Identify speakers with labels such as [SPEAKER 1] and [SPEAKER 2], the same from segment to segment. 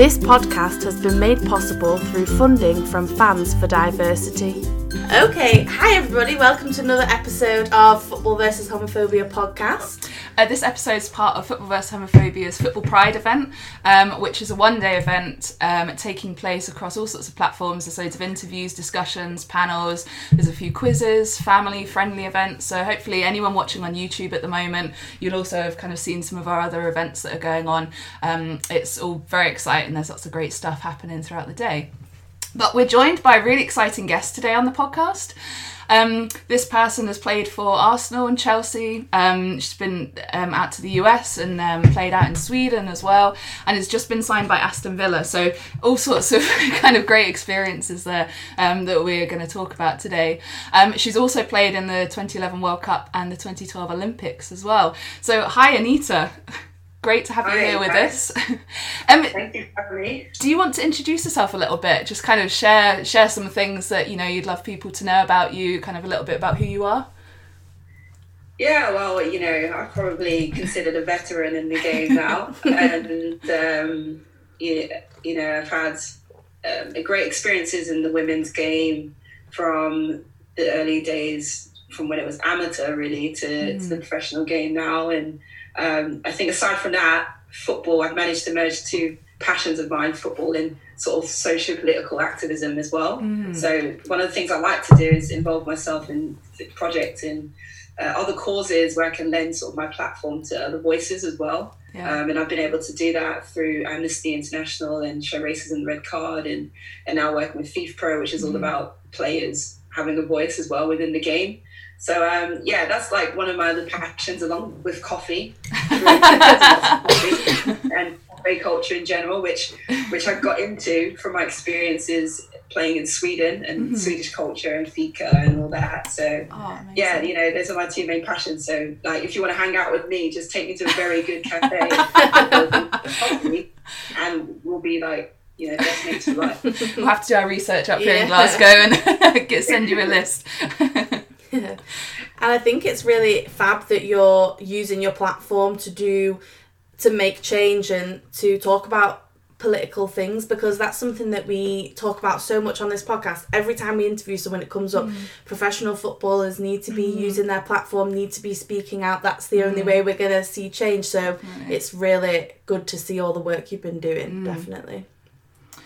[SPEAKER 1] This podcast has been made possible through funding from Fans for Diversity. Okay, hi everybody, welcome to another episode of Football versus Homophobia podcast.
[SPEAKER 2] Uh, this episode is part of Football vs Homophobia's Football Pride event, um, which is a one day event um, taking place across all sorts of platforms. There's loads of interviews, discussions, panels, there's a few quizzes, family friendly events. So, hopefully, anyone watching on YouTube at the moment, you'll also have kind of seen some of our other events that are going on. Um, it's all very exciting, there's lots of great stuff happening throughout the day. But we're joined by a really exciting guest today on the podcast. Um, this person has played for Arsenal and Chelsea. Um, she's been um, out to the US and um, played out in Sweden as well, and has just been signed by Aston Villa. So all sorts of kind of great experiences there um, that we're going to talk about today. Um, she's also played in the 2011 World Cup and the 2012 Olympics as well. So hi, Anita. Great to have you here with
[SPEAKER 3] hi.
[SPEAKER 2] us. um,
[SPEAKER 3] Thank you for having me.
[SPEAKER 2] do you want to introduce yourself a little bit? Just kind of share share some things that you know you'd love people to know about you. Kind of a little bit about who you are.
[SPEAKER 3] Yeah, well, you know, I'm probably considered a veteran in the game now, and um, you, you know, I've had um, great experiences in the women's game from the early days, from when it was amateur really to, to the professional game now, and um, I think aside from that, football, I've managed to merge two passions of mine, football and sort of social political activism as well. So one of the things I like to do is involve myself in projects and uh, other causes where I can lend sort of my platform to other voices as well.
[SPEAKER 2] Yeah.
[SPEAKER 3] Um, and I've been able to do that through Amnesty International and Show Racism Red Card, and and now working with FIFPro, which is all about players having a voice as well within the game. So um, yeah, that's like one of my other passions, along with coffee and cafe culture in general, which which I got into from my experiences playing in Sweden and Swedish culture and fika and all that. So
[SPEAKER 2] Oh,
[SPEAKER 3] yeah, you know, those are my two main passions. So, like, if you want to hang out with me, just take me to a very good cafe, and we'll be like, you know.
[SPEAKER 2] We'll have to do our research up here in Glasgow and get send you a list.
[SPEAKER 1] And I think it's really fab that you're using your platform to do to make change and to talk about political things because that's something that we talk about so much on this podcast. Every time we interview someone it comes up mm. professional footballers need to be mm. using their platform, need to be speaking out. That's the only mm. way we're going to see change. So it's really good to see all the work you've been doing, definitely.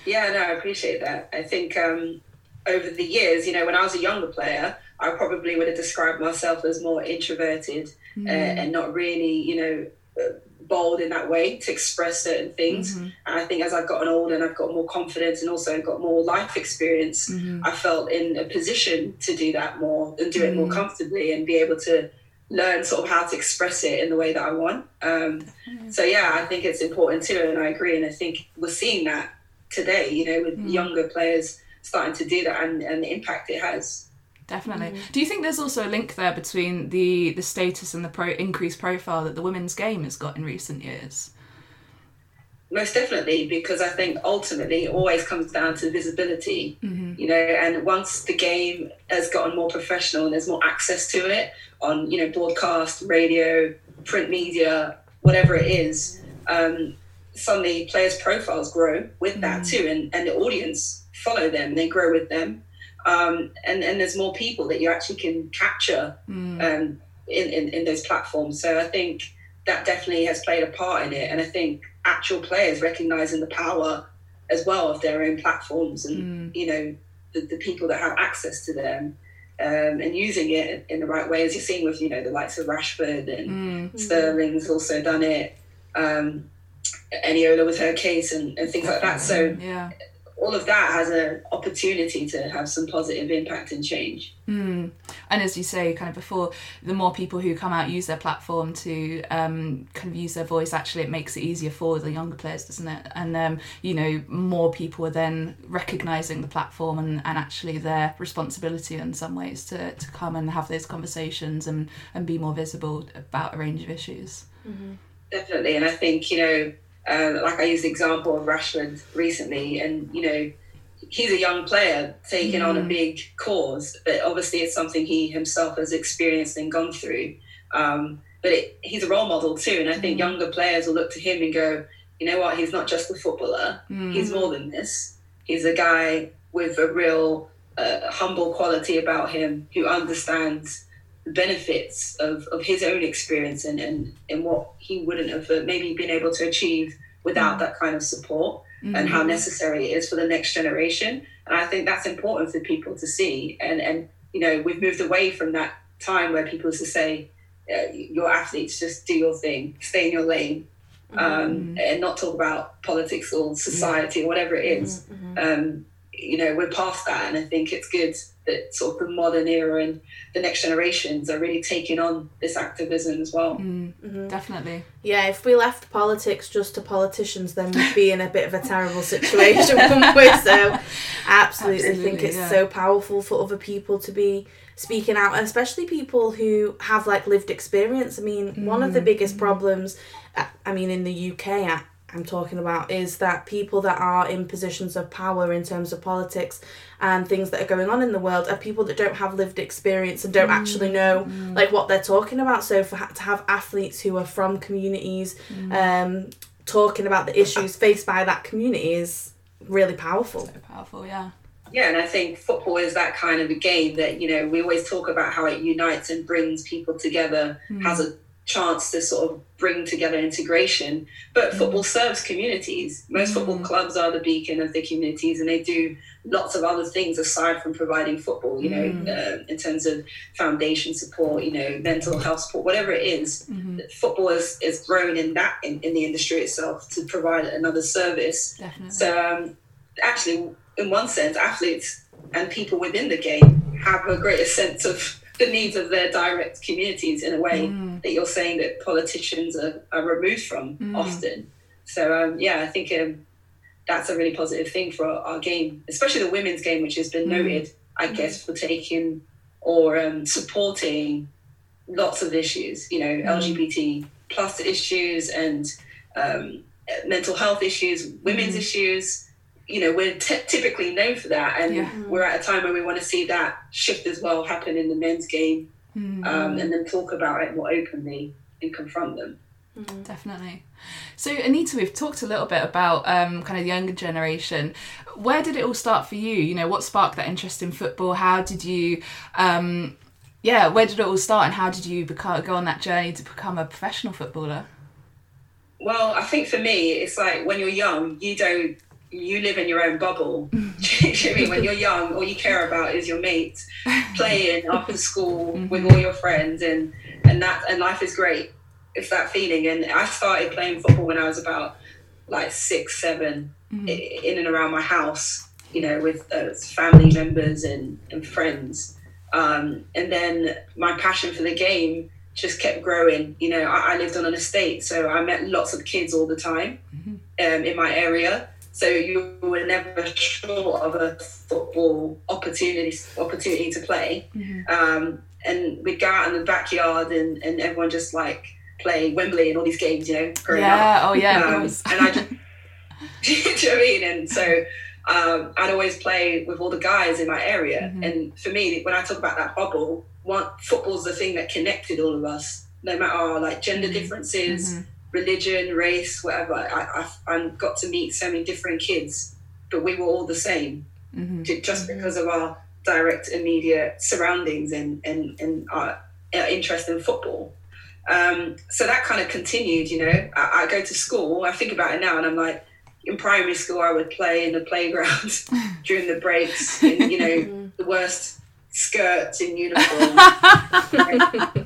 [SPEAKER 3] Yeah, no, I appreciate that. I think um, over the years, you know, when I was a younger player, I probably would have described myself as more introverted uh, and not really, you know, uh, bold in that way to express certain things. And I think as I've gotten older and I've got more confidence and also got more life experience, I felt in a position to do that more and do it more comfortably and be able to learn sort of how to express it in the way that I want. Um, so yeah, I think it's important too, and I agree. And I think we're seeing that today, you know, with younger players starting to do that and, and the impact it has.
[SPEAKER 2] Definitely. Mm-hmm. Do you think there's also a link there between the the status and the pro increased profile that the women's game has got in recent years?
[SPEAKER 3] Most definitely, because I think ultimately it always comes down to visibility, mm-hmm. you know. And once the game has gotten more professional and there's more access to it on, you know, broadcast, radio, print media, whatever it is, um, suddenly players' profiles grow with that mm. too, and, and the audience follow them, they grow with them, um, and and there's more people that you actually can capture um, in, in in those platforms. So I think that definitely has played a part in it, and I think actual players recognizing the power as well of their own platforms and you know the, the people that have access to them um, and using it in the right way as you're seeing with you know the likes of Rashford and Sterling's also done it um, Eniola with her case and, and things like that. So
[SPEAKER 2] Yeah.
[SPEAKER 3] All of that has an opportunity to have some positive impact and change
[SPEAKER 2] Mm. And as you say, kind of before, the more people who come out use their platform to um, kind of use their voice, actually, it makes it easier for the younger players, doesn't it? And um, you know, more people are then recognizing the platform and, and actually their responsibility in some ways to, to come and have those conversations and, and be more visible about a range of issues.
[SPEAKER 3] definitely and I think you know uh, like I used the example of Rashford recently and you know he's a young player taking on a big cause, but obviously it's something he himself has experienced and gone through. Um, but it, he's a role model too, and I think younger players will look to him and go, you know what, he's not just a footballer, he's more than this. He's a guy with a real uh, humble quality about him who understands benefits of, of his own experience and, and, and what he wouldn't have uh, maybe been able to achieve without that kind of support and how necessary it is for the next generation. And I think that's important for people to see. And, and you know, we've moved away from that time where people used to say, uh, your athletes just do your thing, stay in your lane, um, and not talk about politics or society or whatever it is. Um, you know, we're past that, and I think it's good that sort of the modern era and the next generations are really taking on this activism as well. Mm, mm-hmm.
[SPEAKER 2] Definitely.
[SPEAKER 1] Yeah, if we left politics just to politicians, then we'd be in a bit of a terrible situation, wouldn't we? So, absolutely, think it's
[SPEAKER 2] yeah.
[SPEAKER 1] so powerful for other people to be speaking out, and especially people who have like lived experience. I mean, one of the mm. biggest problems, uh, I mean, in the UK, I, I'm talking about, is that people that are in positions of power in terms of politics and things that are going on in the world are people that don't have lived experience and don't actually mm. know like what they're talking about. So for ha- to have athletes who are from communities mm. um, talking about the issues faced by that community is really powerful.
[SPEAKER 2] So powerful, yeah.
[SPEAKER 3] Yeah, and I think football is that kind of a game that, you know, we always talk about how it unites and brings people together, mm. has a chance to sort of bring together integration. But football serves communities. Most football clubs are the beacon of the communities and they do lots of other things aside from providing football, you know, uh, in terms of foundation support, you know, mental health support, whatever it is. Football is, is grown in that, in, in the industry itself to provide another service.
[SPEAKER 2] Definitely.
[SPEAKER 3] So um, actually, in one sense, athletes and people within the game have a greater sense of the needs of their direct communities in a way that you're saying that politicians are, are removed from often. So um, yeah, I think um, that's a really positive thing for our, our game, especially the women's game, which has been noted, I guess, for taking or um, supporting lots of issues. You know, LGBT plus issues and um, mental health issues, women's issues. You know, we're t- typically known for that, and
[SPEAKER 2] Yeah.
[SPEAKER 3] we're at a time where we want to see that shift as well happen in the men's game, um, and then talk about it more openly and confront them.
[SPEAKER 2] Definitely. So, Anita, we've talked a little bit about um, kind of the younger generation. Where did it all start for you? You know, what sparked that interest in football? How did you, um, yeah, where did it all start, and how did you become, go on that journey to become a professional footballer?
[SPEAKER 3] Well, I think for me, it's like when you're young, you don't you live in your own bubble. You know I mean? When you're young, all you care about is your mates playing after school with all your friends, and and that and life is great. It's that feeling. And I started playing football when I was about like six, seven, i in and around my house. You know, with uh, family members and and friends. Um, and then my passion for the game just kept growing. You know, I, I lived on an estate, so I met lots of kids all the time um, in my area. So you were never short of a football opportunity opportunity to play. Um, and we'd go out in the backyard and, and everyone just like play Wembley and all these games, you know, growing
[SPEAKER 2] Yeah,
[SPEAKER 3] up.
[SPEAKER 2] oh yeah,
[SPEAKER 3] Um, and I just, do you know what I mean? And so um, I'd always play with all the guys in my area. And for me, when I talk about that bubble, one football's the thing that connected all of us, no matter our like gender differences, religion, race, whatever. I, I, I got to meet so many different kids, but we were all the same, ju- just because of our direct, immediate surroundings and and and our, our interest in football. Um, so that kind of continued, you know. I, I go to school, I think about it now, and I'm like, in primary school, I would play in the playground during the breaks, in, you know, the worst skirts in uniform.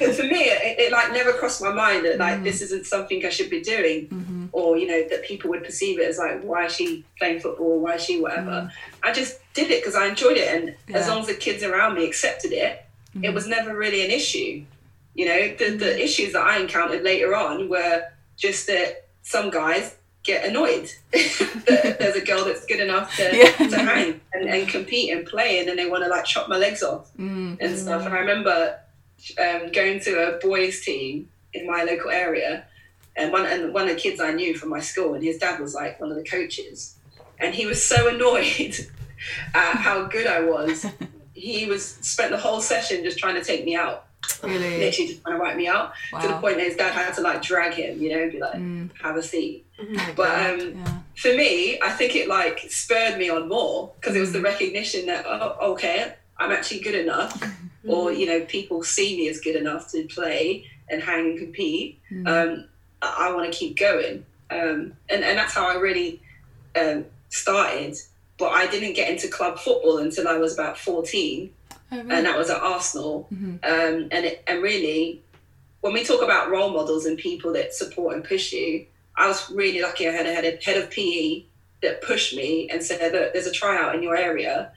[SPEAKER 3] And for me, it, it like never crossed my mind that like mm. this isn't something I should be doing, mm-hmm. or you know that people would perceive it as like why is she playing football, why is she whatever. Mm. I just did it because I enjoyed it, and as long as the kids around me accepted it, it mm-hmm. was never really an issue. You know, the the mm-hmm. issues that I encountered later on were just that some guys get annoyed. That there's a girl that's good enough to,
[SPEAKER 2] Yeah.
[SPEAKER 3] to hang and, and compete and play and then they want to like chop my legs off mm. and stuff. And i remember um, going to a boys team in my local area and one and one of the kids i knew from my school and his dad was like one of the coaches and he was so annoyed at how good i was he was spent the whole session just trying to take me out
[SPEAKER 2] Really?
[SPEAKER 3] literally just trying to write me out to the point that his dad had to like drag him, you know, be like,
[SPEAKER 2] Mm.
[SPEAKER 3] have a seat.
[SPEAKER 1] Oh
[SPEAKER 3] But um,
[SPEAKER 2] Yeah.
[SPEAKER 3] for me, I think it like spurred me on more because it was the
[SPEAKER 2] Mm.
[SPEAKER 3] recognition that oh, okay, I'm actually good enough, or
[SPEAKER 2] Mm.
[SPEAKER 3] you know, people see me as good enough to play and hang and compete.
[SPEAKER 2] Mm.
[SPEAKER 3] Um, I, I want to keep going, um, and and that's how I really um, started. But I didn't get into club football until I was about 14
[SPEAKER 2] Oh, really?
[SPEAKER 3] and that was at Arsenal.
[SPEAKER 2] Mhm.
[SPEAKER 3] Um, and it, and really, when we talk about role models and people that support and push you, I was really lucky. I had a head of, head of PE that pushed me and said, "Look, there's a tryout in your area,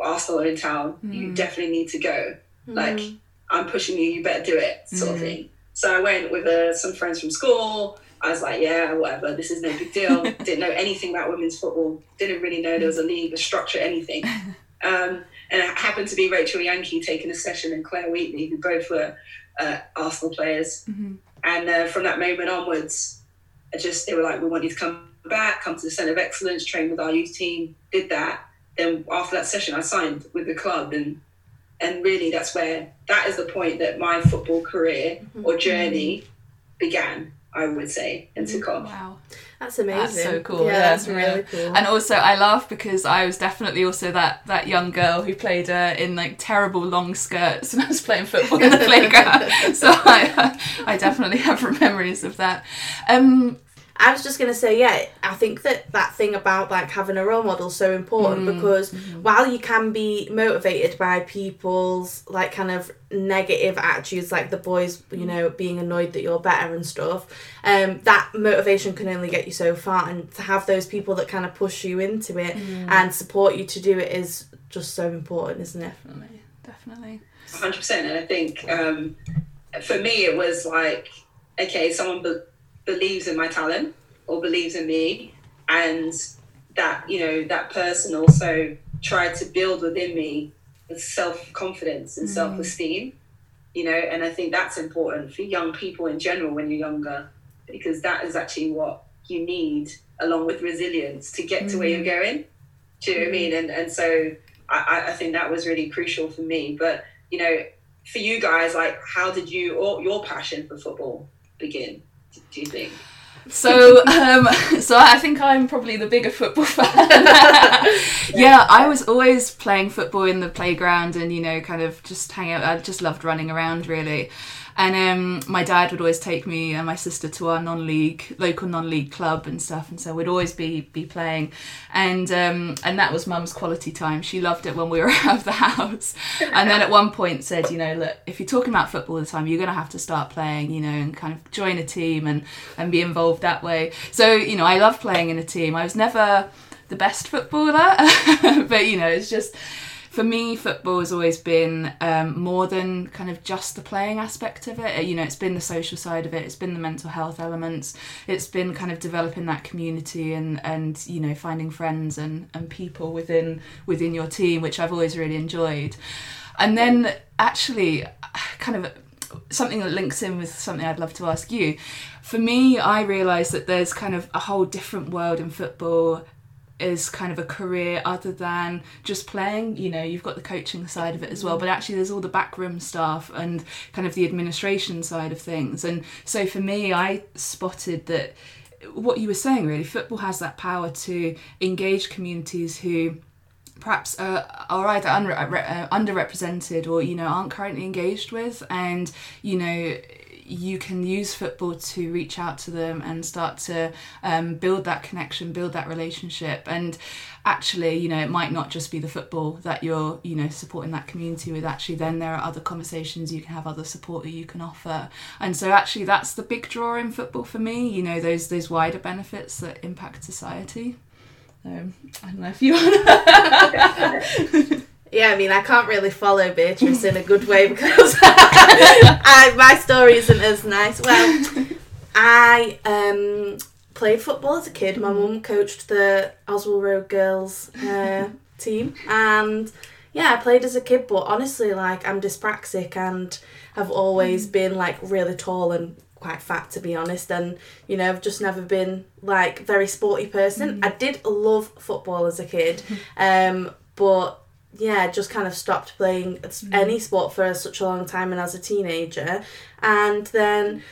[SPEAKER 3] Arsenal in town. You
[SPEAKER 2] Mm.
[SPEAKER 3] definitely need to go. Like,
[SPEAKER 1] Mm.
[SPEAKER 3] I'm pushing you. You better do it, sort of
[SPEAKER 2] Mm.
[SPEAKER 3] thing." So I went with uh, some friends from school. I was like, yeah, whatever, this is no big deal. Didn't know anything about women's football. Didn't really know there was a league, a structure, anything. Um, and it happened to be Rachel Yankey taking a session and Clare Wheatley, who both were uh, Arsenal players.
[SPEAKER 2] Mhm.
[SPEAKER 3] And uh, from that moment onwards, I just they were like, we want you to come back, come to the Centre of Excellence, train with our youth team. Did that. Then after that session, I signed with the club, and and really that's where that is the point that my football career or journey began. I would say and took off.
[SPEAKER 2] Wow.
[SPEAKER 1] That's amazing.
[SPEAKER 2] That's so cool,
[SPEAKER 1] Yeah,
[SPEAKER 2] yeah,
[SPEAKER 1] that's
[SPEAKER 2] yeah.
[SPEAKER 1] really cool.
[SPEAKER 2] And also, I laugh because I was definitely also that that young girl who played uh, in like terrible long skirts and I was playing football in the playground. So I, I definitely have memories of that. Um,
[SPEAKER 1] I was just gonna say, yeah, I think that that thing about like having a role model is so important
[SPEAKER 2] Mm,
[SPEAKER 1] because
[SPEAKER 2] mm-hmm.
[SPEAKER 1] while you can be motivated by people's like kind of negative attitudes, like the boys,
[SPEAKER 2] Mm.
[SPEAKER 1] you know, being annoyed that you're better and stuff, um, that motivation can only get you so far, and to have those people that kind of push you into it
[SPEAKER 2] Mm.
[SPEAKER 1] and support you to do it is just so important, isn't it?
[SPEAKER 2] definitely, definitely.
[SPEAKER 3] hundred percent. And I think um, for me, it was like, okay, someone be- believes in my talent or believes in me, and that you know that person also tried to build within me self confidence and
[SPEAKER 2] Mm.
[SPEAKER 3] self esteem. You know, and I think that's important for young people in general when you're younger, because that is actually what you need, along with resilience, to get to where you're going. Do you know what I mean? And and so I, I- I think that was really crucial for me. But you know, for you guys, like, how did you or your passion for football begin? Do you think?
[SPEAKER 2] So, um, so I think I'm probably the bigger football fan. yeah, I was always playing football in the playground, and you know, kind of just hang out. I just loved running around, really. And um, my dad would always take me and my sister to our non-league, local non-league club and stuff, and so we'd always be be playing, and um, and that was mum's quality time. She loved it when we were out of the house, and then at one point said, you know, look, if you're talking about football all the time, you're gonna have to start playing, you know, and kind of join a team and and be involved that way. So you know, I love playing in a team. I was never the best footballer, but you know, it's just for me, football has always been um, more than kind of just the playing aspect of it. You know, it's been the social side of it. It's been the mental health elements. It's been kind of developing that community and and you know finding friends and and people within within your team, which I've always really enjoyed. And then actually, kind of something that links in with something I'd love to ask you. For me, I realise that there's kind of a whole different world in football is kind of a career other than just playing you know you've got the coaching side of it as well but actually there's all the backroom staff and kind of the administration side of things. And so for me i spotted that what you were saying really football has that power to engage communities who perhaps uh, are either unre- uh, underrepresented or you know aren't currently engaged with. And you know you can use football to reach out to them and start to um, build that connection build that relationship. And actually you know it might not just be the football that you're you know supporting that community with. Actually then there are other conversations you can have other support that you can offer. And so actually that's the big draw in football for me you know those those wider benefits that impact society. Um, I don't know if you want
[SPEAKER 1] Yeah, I mean, I can't really follow Beatrice in a good way because I, my story isn't as nice. Well, I um, played football as a kid. My mum coached the Oswald Road girls uh, team, and yeah, I played as a kid. But honestly, like I'm dyspraxic and have always been like really tall and quite fat to be honest and you know I've just never been like very sporty person I did love football as a kid um but yeah, just kind of stopped playing any sport for such a long time and as a teenager. And then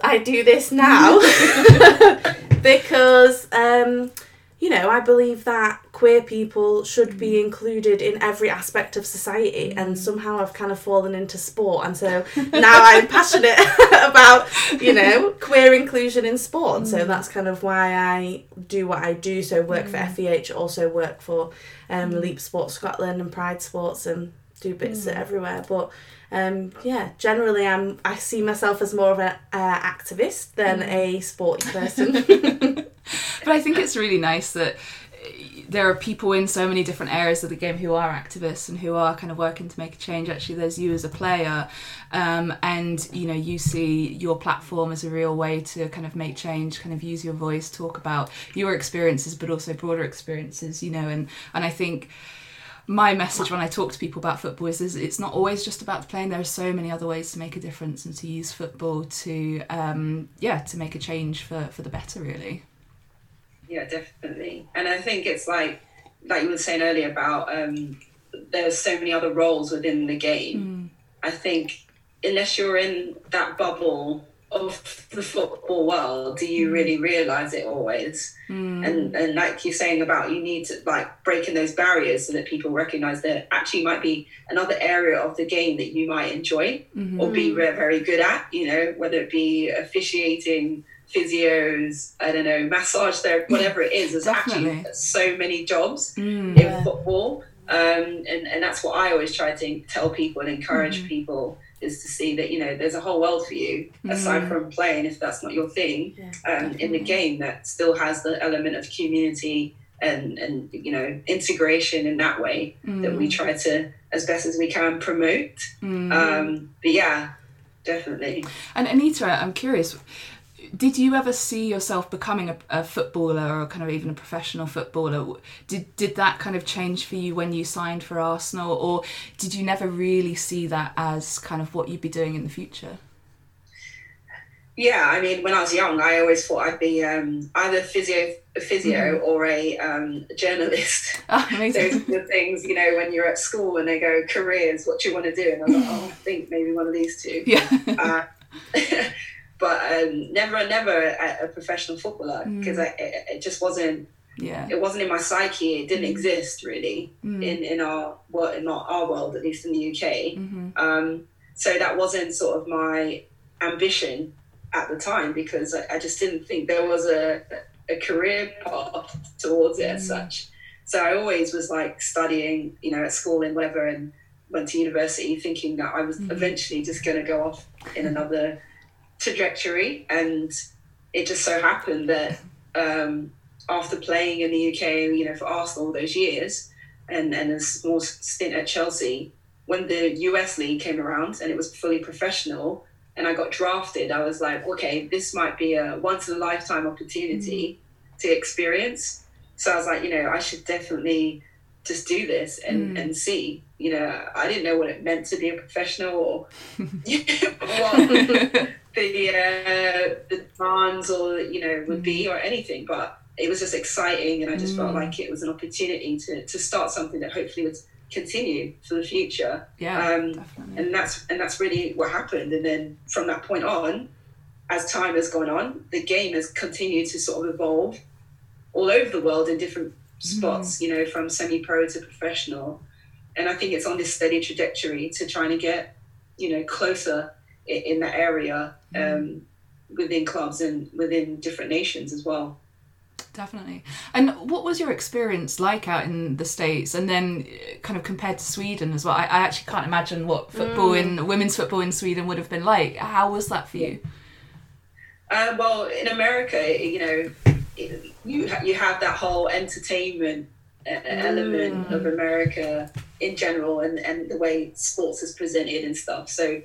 [SPEAKER 1] I do this now because, um, you know, I believe that queer people should be included in every aspect of society, and somehow I've kind of fallen into sport, and so now I'm passionate about, you know, queer inclusion in sport. And so that's kind of why I do what I do. So work for FEH, also work for um, Leap Sports Scotland and Pride Sports, and do bits everywhere. But um, yeah, generally, I'm I see myself as more of an uh, activist than a sports person.
[SPEAKER 2] But I think it's really nice that there are people in so many different areas of the game who are activists and who are kind of working to make a change. Actually, there's you as a player, um, and you know you see your platform as a real way to kind of make change, kind of use your voice, talk about your experiences, but also broader experiences. You know, and and I think my message when I talk to people about football is, is it's not always just about the playing. There are so many other ways to make a difference and to use football to um, yeah to make a change for for the better. Really.
[SPEAKER 3] Yeah, definitely. And I think it's like like you were saying earlier about um, there's so many other roles within the game. Hmm. I think unless you're in that bubble of the football world, do you hmm. really realize it always? Hmm. And and like you're saying about you need to like breaking those barriers so that people recognize there actually might be another area of the game that you might enjoy mm-hmm. or be ve- very good at. You know, whether it be officiating, physios, I don't know, massage therapy, whatever it is. There's actually so many jobs
[SPEAKER 2] Mm.
[SPEAKER 3] in football. Um, and, and that's what I always try to tell people and encourage
[SPEAKER 2] Mm-hmm.
[SPEAKER 3] people is to see that, you know, there's a whole world for you aside
[SPEAKER 2] Mm.
[SPEAKER 3] from playing, if that's not your thing,
[SPEAKER 1] Yeah,
[SPEAKER 3] um, in the game that still has the element of community and, and you know, integration in that way that we try to, as best as we can, promote. Um, but yeah, definitely.
[SPEAKER 2] And Anita, I'm curious, did you ever see yourself becoming a, a footballer or kind of even a professional footballer? Did did that kind of change for you when you signed for Arsenal, or did you never really see that as kind of what you'd be doing in the future?
[SPEAKER 3] Yeah, I mean, when I was young, I always thought I'd be um, either physio, a physio or a um, journalist.
[SPEAKER 2] Oh,
[SPEAKER 3] Those are the things, you know, when you're at school and they go careers, what do you want to do? And I was like, oh, I think maybe one of these two.
[SPEAKER 2] yeah.
[SPEAKER 3] Uh, but um, never, never a, a professional footballer mm. because it, it just wasn't.
[SPEAKER 2] yeah.
[SPEAKER 3] It wasn't in my psyche. It didn't mm. exist really mm. in in our well, in not our world, at least in the UK. Mm-hmm. Um, so that wasn't sort of my ambition at the time because I, I just didn't think there was a a career path towards it as such. So I always was like studying, you know, at school and whatever, and went to university thinking that I was eventually just going to go off in another trajectory. And it just so happened that um, after playing in the UK, you know, for Arsenal all those years, and and a small stint at Chelsea, when the US league came around and it was fully professional, and I got drafted, I was like, okay, this might be a once in a lifetime opportunity to experience. So I was like, you know, I should definitely just do this and, and see. You know, I didn't know what it meant to be a professional or what the uh, the demands or you know would be or anything, but it was just exciting, and I just felt like it was an opportunity to to start something that hopefully would continue for the future.
[SPEAKER 2] Yeah,
[SPEAKER 3] Um,
[SPEAKER 2] definitely.
[SPEAKER 3] and that's and that's really what happened. And then from that point on, as time has gone on, the game has continued to sort of evolve all over the world in different spots. You know, from semi-pro to professional, and I think it's on this steady trajectory to trying to get you know closer in, in that area um, within clubs and within different nations as well.
[SPEAKER 2] Definitely. And what was your experience like out in the States and then uh, kind of compared to Sweden as well? I, I actually can't imagine what football in women's football in Sweden would have been like. How was that for you?
[SPEAKER 3] Uh, well, in America, you know, it- you you have that whole entertainment uh, element mm. of America in general, and and the way sports is presented and stuff. So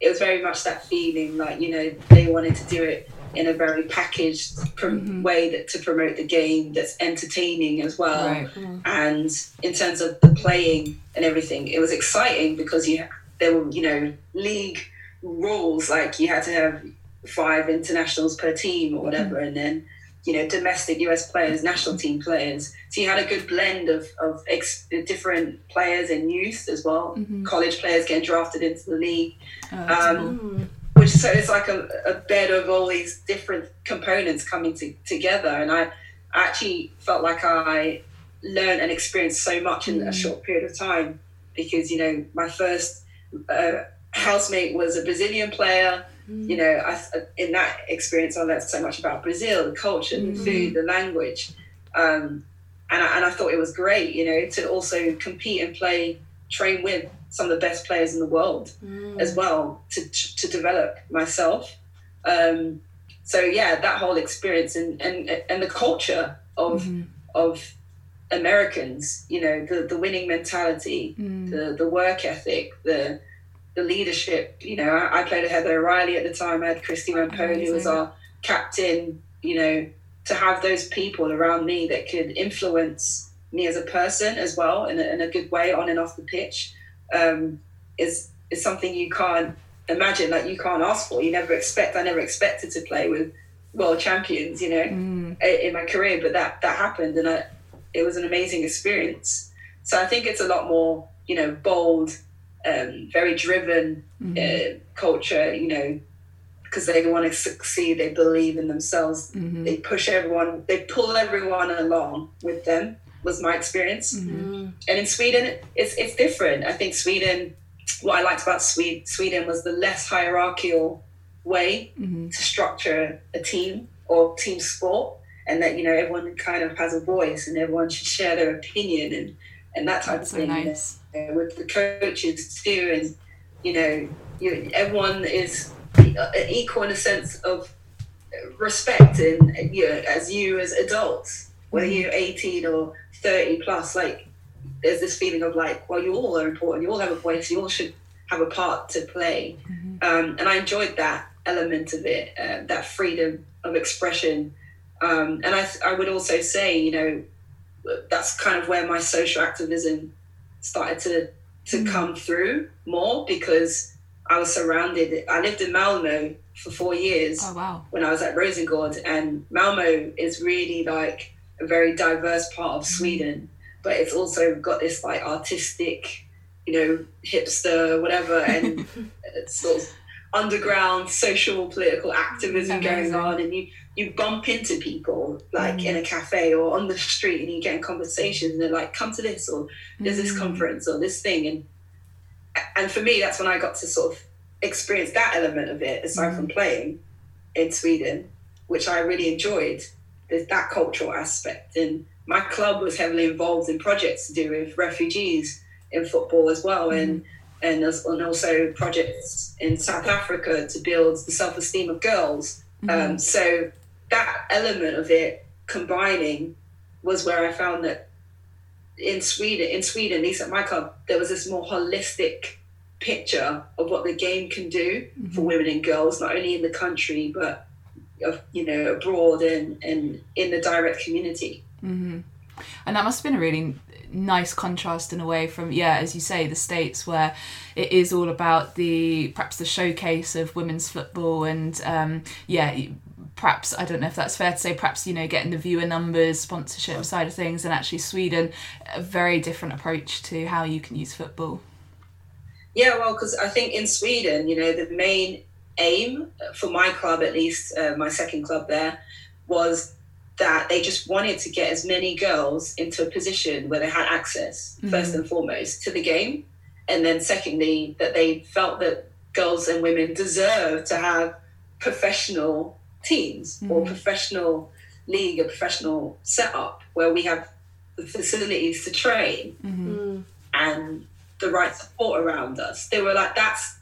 [SPEAKER 3] it was very much that feeling, like you know, they wanted to do it in a very packaged pr- mm-hmm. way that to promote the game that's entertaining as well.
[SPEAKER 2] Right.
[SPEAKER 3] And in terms of the playing and everything, it was exciting because you there were you know league rules like you had to have five internationals per team or whatever, mm-hmm. and then you know, domestic US players, national team players. So you had a good blend of, of ex- different players and youth as well.
[SPEAKER 2] Mm-hmm.
[SPEAKER 3] College players getting drafted into the league.
[SPEAKER 2] Oh,
[SPEAKER 3] Um, which so it's like a, a bed of all these different components coming to, together and i I actually felt like i learned and experienced so much in a short period of time because you know my first uh, housemate was a brazilian player Mm. you know I, in that experience i learned so much about brazil the culture the mm. food the language. Um, and, I, and i thought it was great you know to also compete and play train with some of the best players in the world mm. as well to, to develop myself. Um, so yeah, that whole experience and, and, and the culture of, mm-hmm. of Americans, you know, the, the winning mentality, the, the work ethic, the, the leadership, you know, I, I played with Heather O'Reilly at the time. I had Christie Rampone, who was our captain, you know, to have those people around me that could influence me as a person as well in a, in a good way on and off the pitch um, is is something you can't imagine like you can't ask for. You never expect i never expected to play with world champions you know i- in my career but that that happened and I, it was an amazing experience. So i think it's a lot more you know bold um, very driven mm-hmm. uh, culture you know because they want to succeed they believe in themselves. Mm-hmm. They push everyone they pull everyone along with them was my experience. Mm-hmm. Mm. And in Sweden, it's it's different. I think Sweden, what I liked about Sweden, Sweden was the less hierarchical way to structure a team or team sport, and that you know everyone kind of has a voice and everyone should share their opinion and and that type
[SPEAKER 2] That's
[SPEAKER 3] of
[SPEAKER 2] so
[SPEAKER 3] thing. you know, with the coaches too, and you know, you, everyone is equal in a sense of respect and you know, as you as adults, whether you're 18 or 30 plus, like there's this feeling of like, well, you all are important, you all have a voice, you all should have a part to play, um, and I enjoyed that element of it, uh, that freedom of expression, um, and I I would also say, you know, that's kind of where my social activism started to to mm. come through more because I was surrounded. I lived in Malmo for four years
[SPEAKER 2] Oh wow.
[SPEAKER 3] when I was at Rosengård, and Malmo is really like a very diverse part of mm. Sweden, but it's also got this like artistic, you know, hipster, whatever, and it's sort of underground social political activism
[SPEAKER 2] Amazing.
[SPEAKER 3] going on, and you you bump into people like in a mm. cafe or on the street, and you get in conversations, and they're like, "Come to this," or "There's this mm. conference," or this thing, and and for me, that's when I got to sort of experience that element of it, aside from mm. playing in Sweden, which I really enjoyed. There's that cultural aspect, and my club was heavily involved in projects to do with refugees in football as well, and and, and also projects in South Africa to build the self esteem of girls. Um, mm-hmm. so that element of it combining was where I found that in Sweden, in Sweden, at least at my club, there was this more holistic picture of what the game can do for mm-hmm. women and girls, not only in the country but of you know abroad and and in the direct community. Mm-hmm.
[SPEAKER 2] And that must have been a really nice contrast in a way from yeah, as you say, the states where it is all about the perhaps the showcase of women's football and um, yeah. Perhaps I don't know if that's fair to say. Perhaps you know getting the viewer numbers, sponsorship side of things, and actually Sweden, a very different approach to how you can use football.
[SPEAKER 3] Yeah, well, because I think in Sweden, you know, the main aim for my club, at least uh, my second club there, was that they just wanted to get as many girls into a position where they had access, mm-hmm. first and foremost, to the game. And then, secondly, that they felt that girls and women deserve to have professional teams or mm-hmm. professional league, a professional setup where we have the facilities to train mm-hmm. mm. and the right support around us. They were like, that's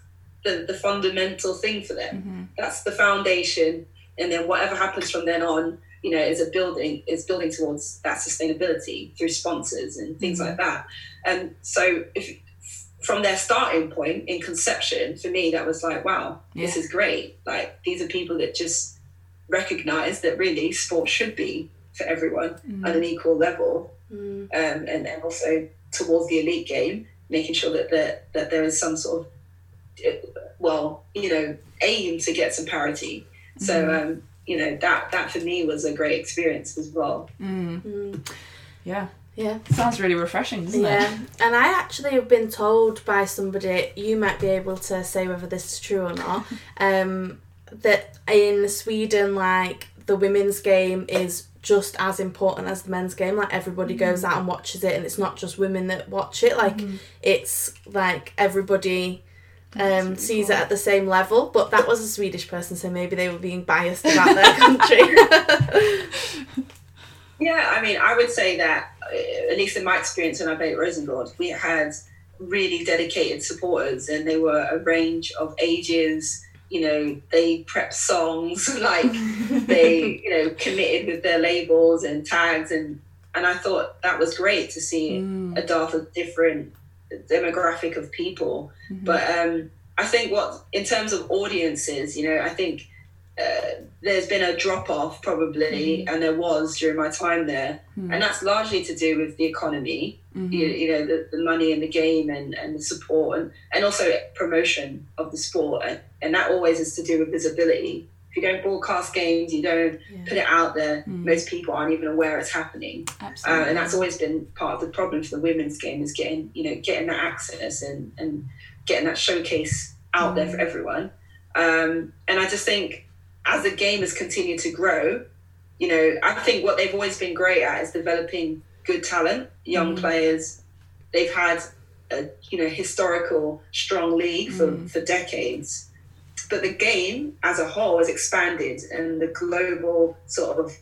[SPEAKER 3] the, the fundamental thing for them. That's the foundation. And then whatever happens from then on, you know, is a building, is building towards that sustainability through sponsors and things like that. And so if from their starting point in conception, for me, that was like, wow, this is great. Like these are people that just recognize that really sport should be for everyone at an equal level um, and, and also towards the elite game, making sure that there, that there is some sort of, uh, well, you know, aim to get some parity. So, um, you know that that for me was a great experience as well.
[SPEAKER 1] Mm.
[SPEAKER 2] Yeah.
[SPEAKER 1] Yeah.
[SPEAKER 2] Sounds really refreshing, doesn't
[SPEAKER 1] Yeah,
[SPEAKER 2] it?
[SPEAKER 1] and I actually have been told by somebody, you might be able to say whether this is true or not, um, that in Sweden, like the women's game is just as important as the men's game. Like everybody goes out and watches it, and it's not just women that watch it. Like it's like everybody um, sees it at the same level. But that was a Swedish person, so maybe they were being biased about their country.
[SPEAKER 3] Yeah, I mean, I would say that, uh, at least in my experience when I played at Rosengård, we had really dedicated supporters and they were a range of ages. You know, they prepped songs, like they, you know, committed with their labels and tags. And, and I thought that was great to see a dearth of different demographic of people. But um, I think what, in terms of audiences, you know, I think uh, there's been a drop off probably, and there was during my time there, and that's largely to do with the economy, you, you know, the, the money in the game and, and the support, and, and also promotion of the sport, and, and that always is to do with visibility. If you don't broadcast games, you don't put it out there. Most people aren't even aware it's happening, uh, and that's always been part of the problem for the women's game is getting you know getting that access and and getting that showcase out there for everyone. Um, and I just think as the game has continued to grow, you know, I think what they've always been great at is developing good talent, young players. They've had a you know historical strong league for, for decades. But the game as a whole has expanded and the global sort of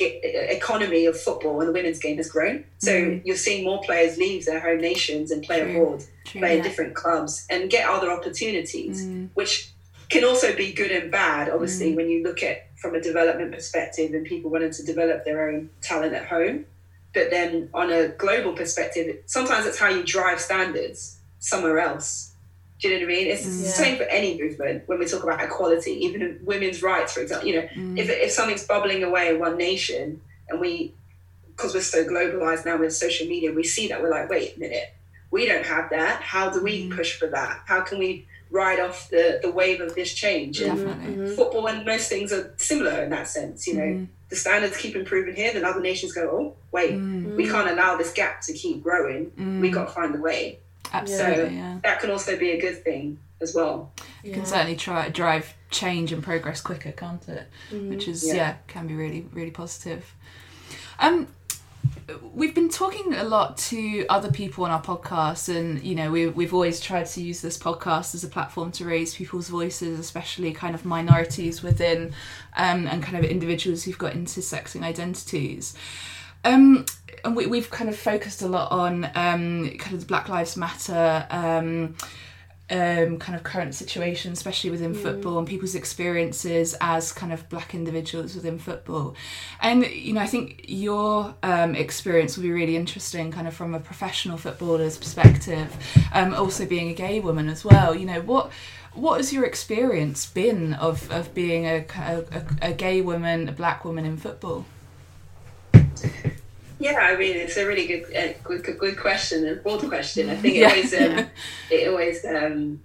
[SPEAKER 3] uh, economy of football and the women's game has grown. So mm. you're seeing more players leave their home nations and play
[SPEAKER 2] True.
[SPEAKER 3] abroad,
[SPEAKER 2] True,
[SPEAKER 3] play in different clubs and get other opportunities, mm. which can also be good and bad, obviously, mm. when you look at from a development perspective and people wanting to develop their own talent at home. But then on a global perspective, sometimes it's how you drive standards somewhere else. Do you know what I mean? It's the
[SPEAKER 1] Yeah.
[SPEAKER 3] same for any movement when we talk about equality, even women's rights, for example. You know, mm. if, if something's bubbling away in one nation and we, because we're so globalized now with social media, we see that we're like, wait a minute, we don't have that. How do we mm. push for that? How can we ride off the, the wave of this change? And
[SPEAKER 2] Definitely. Mm-hmm.
[SPEAKER 3] football and most things are similar in that sense. You know, the standards keep improving here, then other nations go, oh, wait, we can't allow this gap to keep growing. We got to find a way.
[SPEAKER 2] Absolutely, yeah.
[SPEAKER 3] That can also be a good thing as well.
[SPEAKER 2] You can certainly try drive change and progress quicker, can't it? Which is yeah.
[SPEAKER 3] Yeah.
[SPEAKER 2] can be really really positive. Um, we've been talking a lot to other people on our podcast, and you know we we've always tried to use this podcast as a platform to raise people's voices, especially kind of minorities within, um, and kind of individuals who've got intersecting identities. Um, and we, we've kind of focused a lot on um, kind of the Black Lives Matter um, um, kind of current situation, especially within football and people's experiences as kind of black individuals within football. And, you know, I think your um, experience will be really interesting, kind of from a professional footballer's perspective, um, also being a gay woman as well. You know, what. What has your experience been of, of being a, a, a gay woman, a black woman in football?
[SPEAKER 3] Yeah, I mean it's a really good, uh, good, good, good question and broad question. I think it
[SPEAKER 2] Yeah.
[SPEAKER 3] always, um, it always um,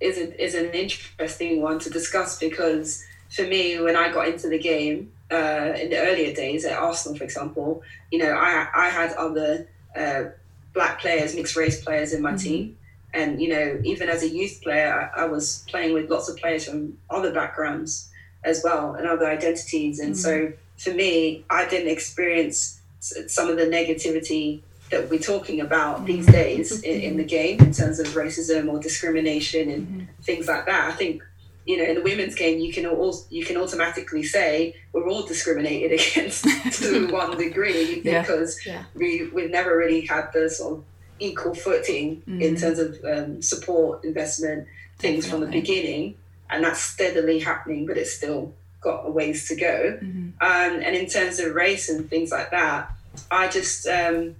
[SPEAKER 3] is a, is an interesting one to discuss because for me, when I got into the game uh, in the earlier days at Arsenal, for example, you know, I I had other uh, black players, mixed race players in my team, and you know, even as a youth player, I, I was playing with lots of players from other backgrounds as well and other identities, and so for me, I didn't experience some of the negativity that we're talking about mm-hmm. these days in, in the mm-hmm. game in terms of racism or discrimination and mm-hmm. things like that. I think you know in the women's game you can all you can automatically say we're all discriminated against to one degree because
[SPEAKER 1] Yeah.
[SPEAKER 3] we we've never really had the sort of equal footing in terms of um, support investment things from the beginning. And that's steadily happening but it's still got a ways to go. Um, and in terms of race and things like that I just um,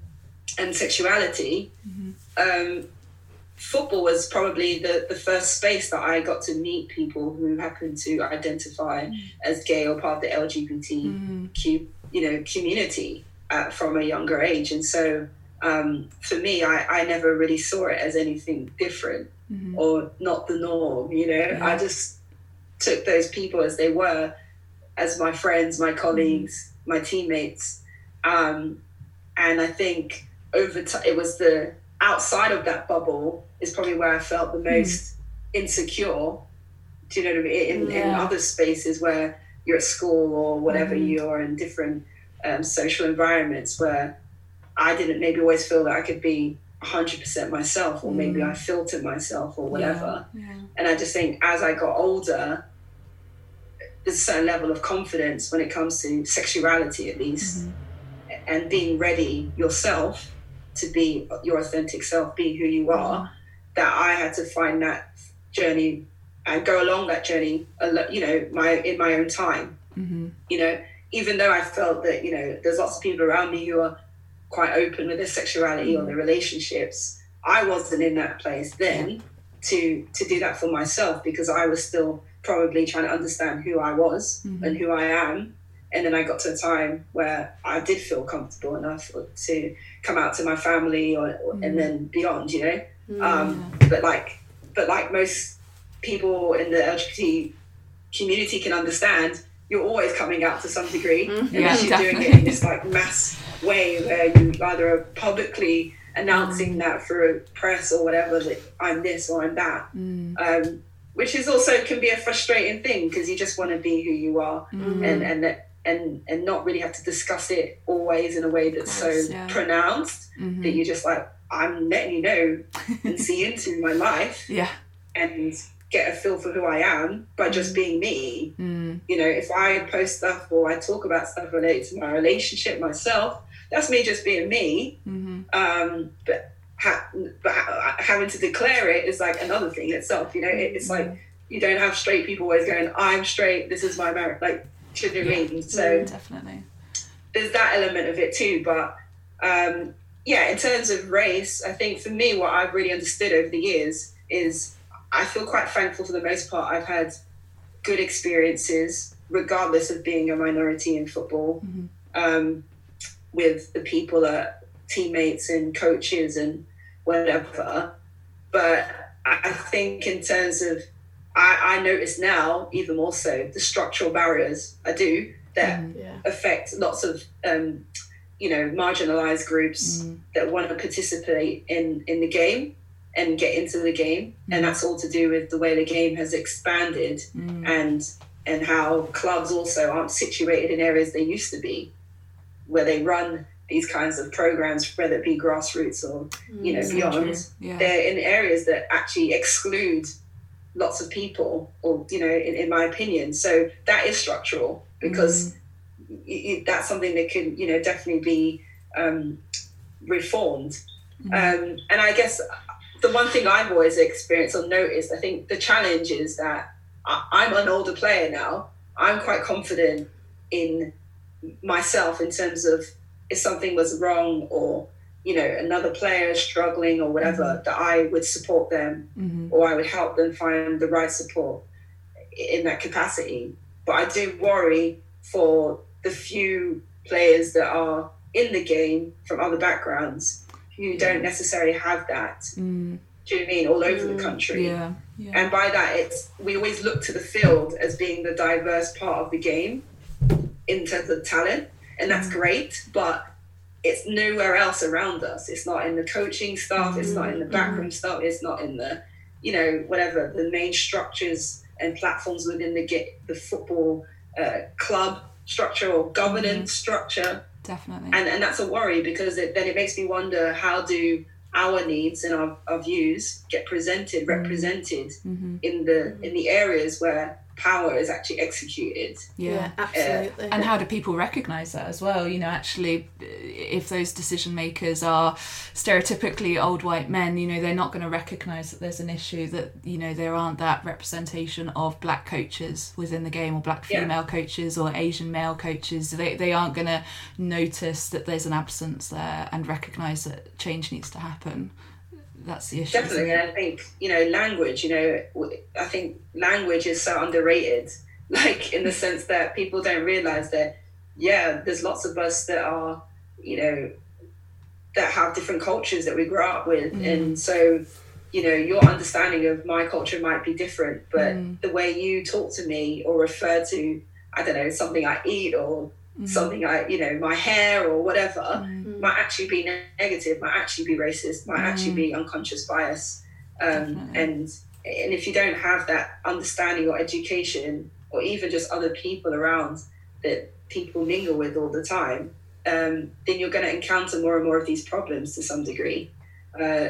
[SPEAKER 3] and sexuality um, football was probably the, the first space that I got to meet people who happened to identify as gay or part of the LGBTQ you know community uh, from a younger age. And so um, for me I, I never really saw it as anything different or not the norm you know? I just took those people as they were as my friends, my colleagues, my teammates. Um, and I think over time, it was the outside of that bubble is probably where I felt the most insecure. Do you know what I mean? In, in other spaces where you're at school or whatever
[SPEAKER 2] Mhm.
[SPEAKER 3] you're in different um, social environments where I didn't maybe always feel that I could be 100% myself or maybe
[SPEAKER 2] Mm.
[SPEAKER 3] I filtered myself or whatever.
[SPEAKER 2] Yeah.
[SPEAKER 3] And I just think as I got older, there's a certain level of confidence when it comes to sexuality, at least,
[SPEAKER 2] Mhm.
[SPEAKER 3] and being ready yourself to be your authentic self, be who you are. That I had to find that journey and go along that journey, you know, my in my own time.
[SPEAKER 2] Mhm.
[SPEAKER 3] You know, even though I felt that you know there's lots of people around me who are quite open with their sexuality or their relationships, I wasn't in that place then to to do that for myself because I was still probably trying to understand who I was
[SPEAKER 2] Mhm.
[SPEAKER 3] and who I am. And then I got to a time where I did feel comfortable enough to come out to my family or,
[SPEAKER 2] Mhm.
[SPEAKER 3] and then beyond, you know.
[SPEAKER 1] Mm.
[SPEAKER 3] Um, but like, but like most people in the LGBT community can understand, you're always coming out to some degree,
[SPEAKER 1] Mhm.
[SPEAKER 3] unless
[SPEAKER 2] Yeah,
[SPEAKER 3] you're doing it in this like mass way where you either are publicly announcing
[SPEAKER 2] Mm.
[SPEAKER 3] that through press or whatever that I'm this or I'm that,
[SPEAKER 2] Mm.
[SPEAKER 3] um, which is also can be a frustrating thing because you just want to be who you are
[SPEAKER 2] Mm.
[SPEAKER 3] and and and and not really have to discuss it always in a way that's
[SPEAKER 2] course,
[SPEAKER 3] so
[SPEAKER 2] yeah.
[SPEAKER 3] pronounced
[SPEAKER 2] Mhm.
[SPEAKER 3] that you're just like I'm letting you know and see into my life
[SPEAKER 2] Yeah.
[SPEAKER 3] and get a feel for who I am by just being me.
[SPEAKER 2] Mm.
[SPEAKER 3] You know, if I post stuff or I talk about stuff related to my relationship myself, that's me just being me.
[SPEAKER 2] Mhm.
[SPEAKER 3] Um, but ha- but having to declare it is like another thing itself. You know, it, it's like you don't have straight people always going, "I'm straight. This is my marriage." Like, do you I mean? So
[SPEAKER 2] Definitely.
[SPEAKER 3] there's that element of it too. But um, yeah, in terms of race, I think for me, what I've really understood over the years is I feel quite thankful for the most part. I've had good experiences, regardless of being a minority in football,
[SPEAKER 2] Mhm.
[SPEAKER 3] um, with the people that teammates and coaches and whatever. But I I think in terms of, I, I notice now even more so the structural barriers I do that
[SPEAKER 2] Mm.
[SPEAKER 1] Yeah.
[SPEAKER 3] affect lots of um, you know marginalized groups
[SPEAKER 2] Mm.
[SPEAKER 3] that want to participate in in the game and get into the game and that's all to do with the way the game has expanded
[SPEAKER 2] Mm.
[SPEAKER 3] and and how clubs also aren't situated in areas they used to be where they run these kinds of programs whether it be grassroots or you know beyond.
[SPEAKER 2] Yeah.
[SPEAKER 3] they're in areas that actually exclude lots of people or you know in, in my opinion so that is structural because y- y- that's something that can you know definitely be um, reformed
[SPEAKER 2] Mm.
[SPEAKER 3] um, and i guess the one thing i've always experienced or noticed i think the challenge is that I, i'm an older player now i'm quite confident in myself in terms of if something was wrong or you know another player struggling or whatever that i would support them
[SPEAKER 2] Mhm.
[SPEAKER 3] or I would help them find the right support in that capacity. But I do worry for the few players that are in the game from other backgrounds who don't necessarily have that.
[SPEAKER 2] Mm.
[SPEAKER 3] Do you know I mean? All over the
[SPEAKER 1] Mm,
[SPEAKER 3] country.
[SPEAKER 2] Yeah. Yeah.
[SPEAKER 3] And by that, it's we always look to the field as being the diverse part of the game in terms of talent, and that's mm. great. But it's nowhere else around us. It's not in the coaching stuff. It's not in the mm. backroom mm. stuff. It's not in the, you know, whatever the main structures and platforms within the get the football uh, club structure or governance structure
[SPEAKER 2] Definitely.
[SPEAKER 3] and and that's a worry because it, then it makes me wonder how do our needs and our, our views get presented represented
[SPEAKER 2] hmm
[SPEAKER 3] in the mm-hmm. in the areas where power is actually executed
[SPEAKER 1] Yeah,
[SPEAKER 2] Yeah.
[SPEAKER 1] Uh, absolutely.
[SPEAKER 2] And how do people recognise that as well? You know, actually, if those decision makers are stereotypically old white men, you know, they're not going to recognise that there's an issue that, you know, there aren't that representation of black coaches within the game or black
[SPEAKER 3] Yeah.
[SPEAKER 2] female coaches or Asian male coaches. They, they aren't going to notice that there's an absence there and recognise that change needs to happen. That's the issue.
[SPEAKER 3] definitely and i think you know language you know I think language is so underrated like in the sense that people don't realize that yeah there's lots of us that are you know that have different cultures that we grow up with
[SPEAKER 2] Mm.
[SPEAKER 3] and so you know your understanding of my culture might be different but
[SPEAKER 2] Mm.
[SPEAKER 3] the way you talk to me or refer to I don't know, something I eat or
[SPEAKER 2] Mm.
[SPEAKER 3] something I, you know, my hair or whatever. Might actually be negative, might actually be racist, might actually be unconscious bias. Um, and and if you don't have that understanding or education, or even just other people around that people mingle with all the time, um, then you're going to encounter more and more of these problems to some degree. Uh,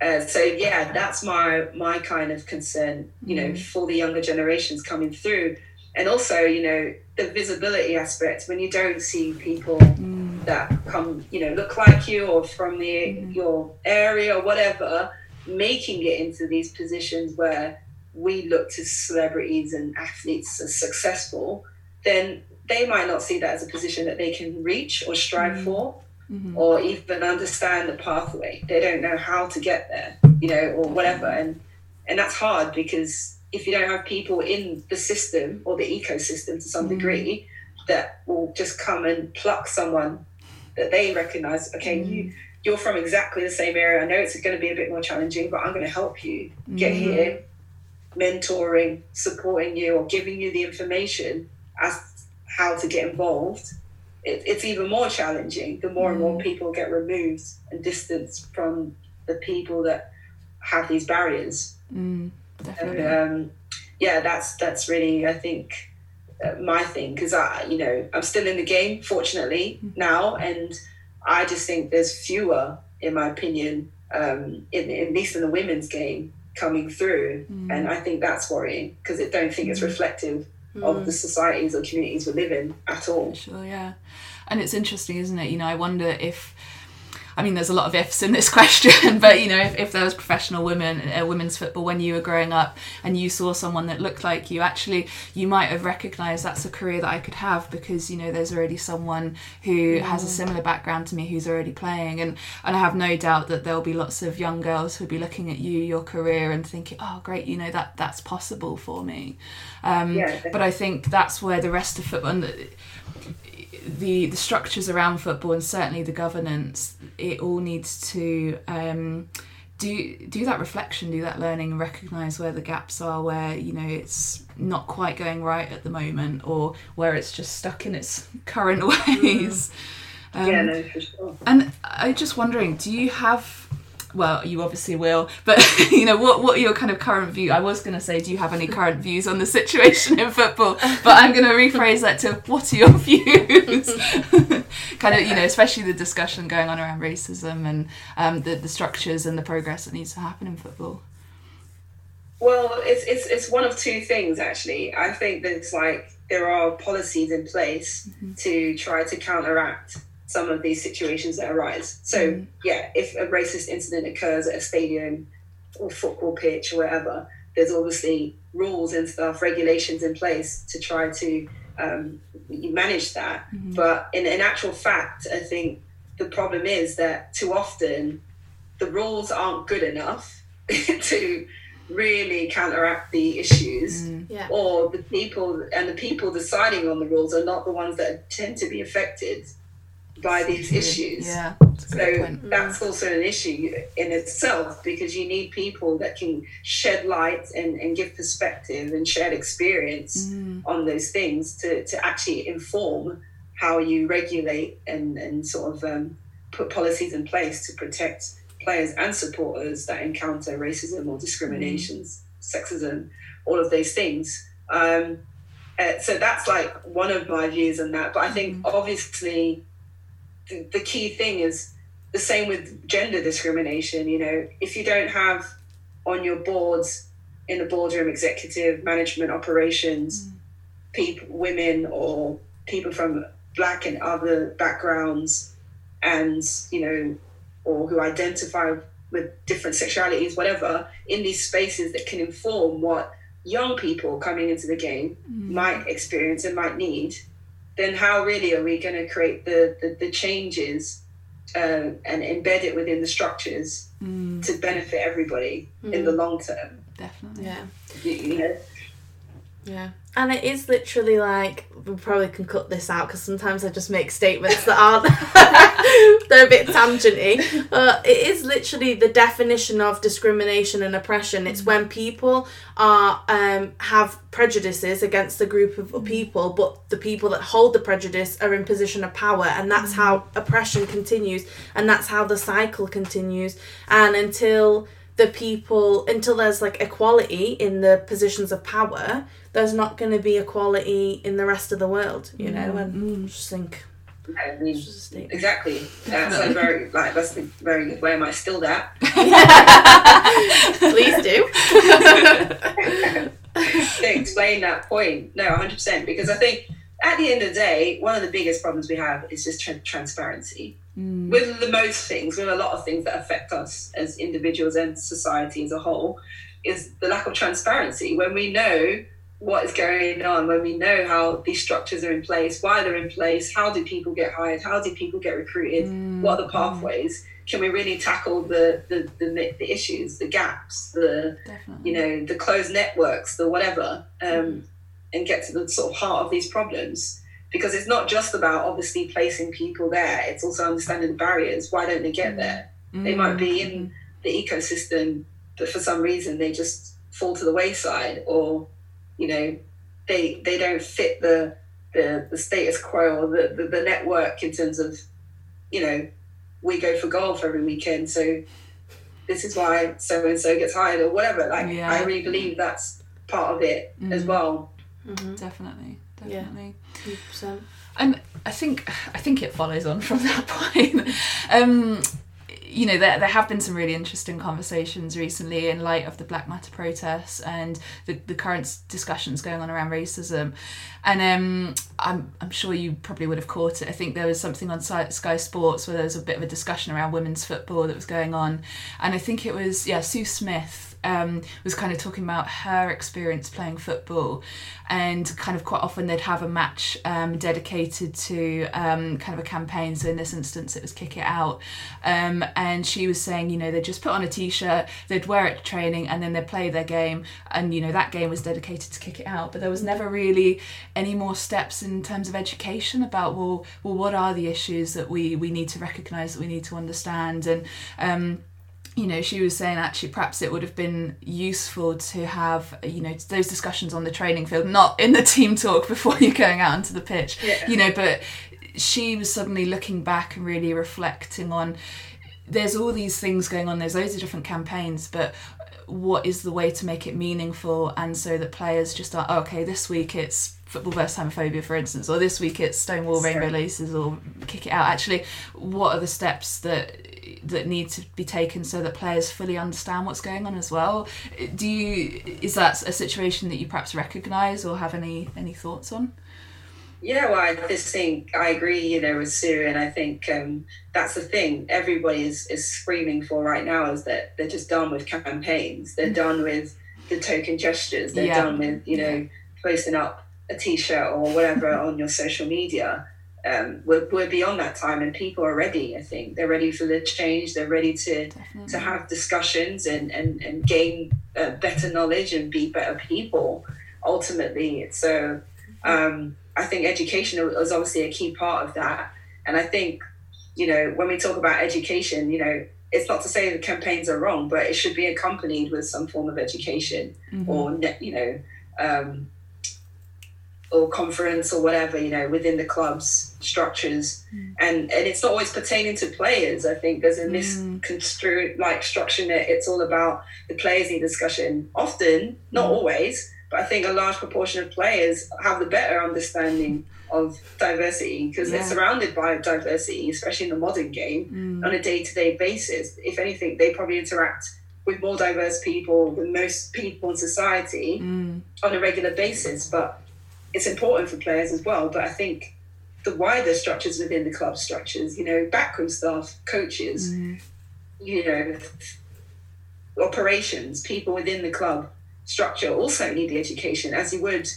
[SPEAKER 3] uh, so yeah, that's my my kind of concern, you know, for the younger generations coming through, and also you know the visibility aspect when you don't see people
[SPEAKER 2] Mm.
[SPEAKER 3] That come, you know, look like you or from the mm-hmm. your area or whatever, making it into these positions where we look to celebrities and athletes as successful, then they might not see that as a position that they can reach or strive mm-hmm. for
[SPEAKER 2] Mhm.
[SPEAKER 3] or even understand the pathway. They don't know how to get there, you know, or whatever. And and that's hard because if you don't have people in the system or the ecosystem to some mm-hmm. degree that will just come and pluck someone that they recognize, okay, you you're from exactly the same area. I know it's going to be a bit more challenging, but I'm going to help you get here, mentoring, supporting you, or giving you the information as how to get involved. It, it's even more challenging the more and more people get removed and distanced from the people that have these barriers.
[SPEAKER 2] Mm. Definitely.
[SPEAKER 3] And um, yeah, that's that's really I think Uh, my thing because I you know I'm still in the game fortunately mm-hmm. now, and I just think there's fewer, in my opinion, um, in, at least in the women's game coming through, mm. and I think that's worrying because I don't think it's mm. reflective of mm. the societies or communities we live in at all.
[SPEAKER 2] Sure, yeah. And it's interesting, isn't it? You know, I wonder if, I mean, there's a lot of ifs in this question, but you know, if, if there was professional women, uh, women's football when you were growing up and you saw someone that looked like you, actually, you might have recognised that's a career that I could have because, you know, there's already someone who has a similar background to me who's already playing. And, and I have no doubt that there'll be lots of young girls who'll be looking at you, your career, and thinking, oh, great, you know, that that's possible for me. Um,
[SPEAKER 3] Yeah,
[SPEAKER 2] but I think that's where the rest of football, and the, the structures around football and certainly the governance, it all needs to um, do do that reflection, do that learning, and recognise where the gaps are, where you know it's not quite going right at the moment, or where it's just stuck in its current ways. Um,
[SPEAKER 3] yeah, no, for sure.
[SPEAKER 2] and I'm just wondering, do you have? Well, you obviously will, but you know what? What are your kind of current view? I was going to say, do you have any current views on the situation in football? But I'm going to rephrase that to, what are your views? kind of, you know, especially the discussion going on around racism and um, the the structures and the progress that needs to happen in football.
[SPEAKER 3] Well, it's, it's it's one of two things actually. I think that it's like there are policies in place to try to counteract some of these situations that arise. So mm-hmm. yeah, if a racist incident occurs at a stadium or football pitch or wherever, there's obviously rules and stuff, regulations in place to try to um, manage that. Mm-hmm. But in, in actual fact, I think the problem is that too often the rules aren't good enough to really counteract the issues mm-hmm.
[SPEAKER 1] Yeah.
[SPEAKER 3] or the people and the people deciding on the rules are not the ones that tend to be affected by these issues
[SPEAKER 2] Yeah, that's
[SPEAKER 3] so that's also an issue in itself because you need people that can shed light and, and give perspective and shared experience
[SPEAKER 2] Mm.
[SPEAKER 3] on those things to, to actually inform how you regulate and, and sort of um, put policies in place to protect players and supporters that encounter racism or discriminations, sexism, all of those things. Um, uh, so that's like one of my views on that. But I think obviously the, the key thing is the same with gender discrimination. You know, if you don't have on your boards, in the boardroom, executive management operations, mm. people, women or people from black and other backgrounds, and you know, or who identify with different sexualities, whatever, in these spaces that can inform what young people coming into the game mm. might experience and might need, then how really are we going to create the, the, the changes uh, and embed it within the structures
[SPEAKER 2] Mm,
[SPEAKER 3] to benefit everybody in the long term?
[SPEAKER 2] definitely.
[SPEAKER 1] Yeah.
[SPEAKER 3] You, you know,
[SPEAKER 1] Yeah. And it is literally like we probably can cut this out because sometimes I just make statements that aren't they're a bit tangenty. But it is literally the definition of discrimination and oppression. It's when people are um, have prejudices against a group of people, but the people that hold the prejudice are in position of power, and that's how oppression continues, and that's how the cycle continues. And until the people until there's like equality in the positions of power there's not going to be equality in the rest of the world you know mm. and I just think
[SPEAKER 3] I mean,
[SPEAKER 1] just
[SPEAKER 3] exactly. That's a very like that's a very good way. Am I still that?
[SPEAKER 1] please do
[SPEAKER 3] to explain that point. No, 100%. Because I think at the end of the day, one of the biggest problems we have is just tra- transparency. Mm. With the most things, with a lot of things that affect us as individuals and society as a whole, is the lack of transparency. When we know what is going on, when we know how these structures are in place, why they're in place, how do people get hired, how do people get recruited, mm. what are the mm. pathways, can we really tackle the, the, the, the issues, the gaps, the
[SPEAKER 2] Definitely.
[SPEAKER 3] you know the closed networks the whatever um, mm-hmm. and get to the sort of heart of these problems because it's not just about obviously placing people there. It's also understanding the barriers. Why don't they get there? Mm. They might be in mm. the ecosystem but for some reason they just fall to the wayside or you know they they don't fit the the, the status quo or the, the, the network in terms of you know we go for golf every weekend so this is why so and so gets hired or whatever. Like
[SPEAKER 2] Yeah.
[SPEAKER 3] i really believe that's part of it as mm. well. Mm-hmm.
[SPEAKER 2] Definitely.
[SPEAKER 1] Yeah.
[SPEAKER 2] Definitely.
[SPEAKER 1] 100%.
[SPEAKER 2] and I think I think it follows on from that point. um, you know, there, there have been some really interesting conversations recently in light of the Black Matter protests and the, the current discussions going on around racism. And um, I'm, I'm sure you probably would have caught it. I think there was something on Sky Sky Sports where there was a bit of a discussion around women's football that was going on. And I think it was, yeah, Sue Smith um, was kind of talking about her experience playing football, and kind of quite often they'd have a match um, dedicated to um, kind of a campaign. So in this instance, it was Kick It Out, um, and she was saying, you know, they'd just put on a t-shirt, they'd wear it to training, and then they'd play their game, and you know that game was dedicated to Kick It Out. But there was never really any more steps in terms of education about well, well, what are the issues that we we need to recognise, that we need to understand, and um, you know, she was saying actually perhaps it would have been useful to have, you know, those discussions on the training field, not in the team talk before you're going out onto the pitch,
[SPEAKER 3] Yeah.
[SPEAKER 2] you know, but she was suddenly looking back and really reflecting on there's all these things going on, there's loads of different campaigns, but what is the way to make it meaningful and so that players just are, oh, okay, this week it's football versus homophobia, for instance, or this week it's Stonewall Rainbow Laces or kick it out. Actually, what are the steps that that need to be taken so that players fully understand what's going on as well? Do you is that a situation that you perhaps recognise or have any any thoughts on?
[SPEAKER 3] Yeah, well, I just think I agree, you know, with Sue, and I think um, that's the thing everybody is, is screaming for right now is that they're just done with campaigns. They're done with the token gestures. They're
[SPEAKER 2] Yeah.
[SPEAKER 3] done with, you know, posting up a t-shirt or whatever on your social media. Um, we're, we're beyond that time, and people are ready. I think they're ready for the change. They're ready to
[SPEAKER 2] Definitely.
[SPEAKER 3] to have discussions and and and gain uh, better knowledge and be better people. Ultimately, so um, I think education is obviously a key part of that. And I think you know when we talk about education, you know. It's not to say the campaigns are wrong, but it should be accompanied with some form of education or you know um, or conference or whatever you know within the club's structures. And and it's not always pertaining to players i think. There's a misconstrued like structure that it's all about the players need discussion. Often not always but i think a large proportion of players have the better understanding of diversity because they're surrounded by diversity especially in the modern game mm. on a day-to-day basis. If anything they probably interact with more diverse people than most people in society mm. on a regular basis. But it's important for players as well. But I think the wider structures within the club structures, you know, backroom staff, coaches, mm. you know, operations, people within the club structure also need the education, as you would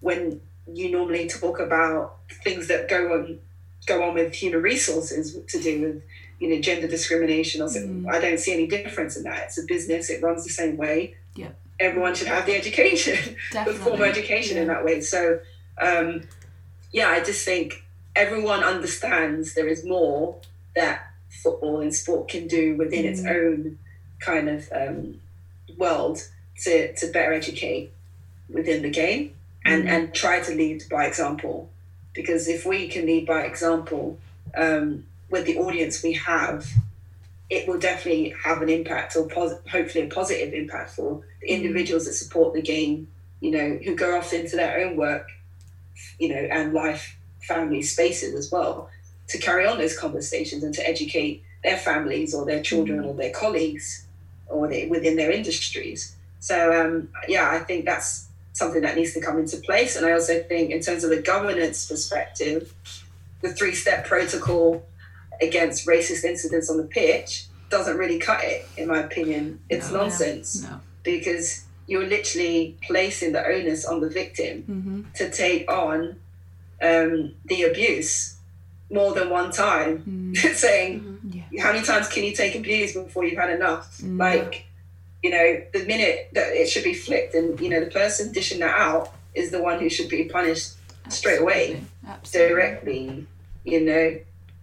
[SPEAKER 3] when you normally talk about things that go on go on with human resources to do with you know gender discrimination or something. I don't see any difference in that. It's a business; it runs the same way.
[SPEAKER 2] Yep.
[SPEAKER 3] everyone should have the education, the formal education yeah. in that way. So, um, yeah, I just think everyone understands there is more that football and sport can do within mm. its own kind of um, world to, to better educate within the game and, mm. and try to lead by example. Because if we can lead by example um, with the audience we have, it will definitely have an impact or pos- hopefully a positive impact for the mm. individuals that support the game, you know, who go off into their own work, you know, and life, family spaces as well, to carry on those conversations and to educate their families or their children mm. or their colleagues or they, within their industries. So, um, yeah, I think that's something that needs to come into place. And I also think, in terms of the governance perspective, the three step protocol against racist incidents on the pitch doesn't really cut it, in my opinion. It's no, nonsense no. because you're literally placing the onus on the victim mm-hmm. to take on um, the abuse more than one time, mm. saying, mm-hmm. yeah. How many times can you take abuse before you've had enough? Mm. Like, you know, the minute that it should be flipped, and, you know, the person dishing that out is the one who should be punished Absolutely. straight away, Absolutely. directly, you know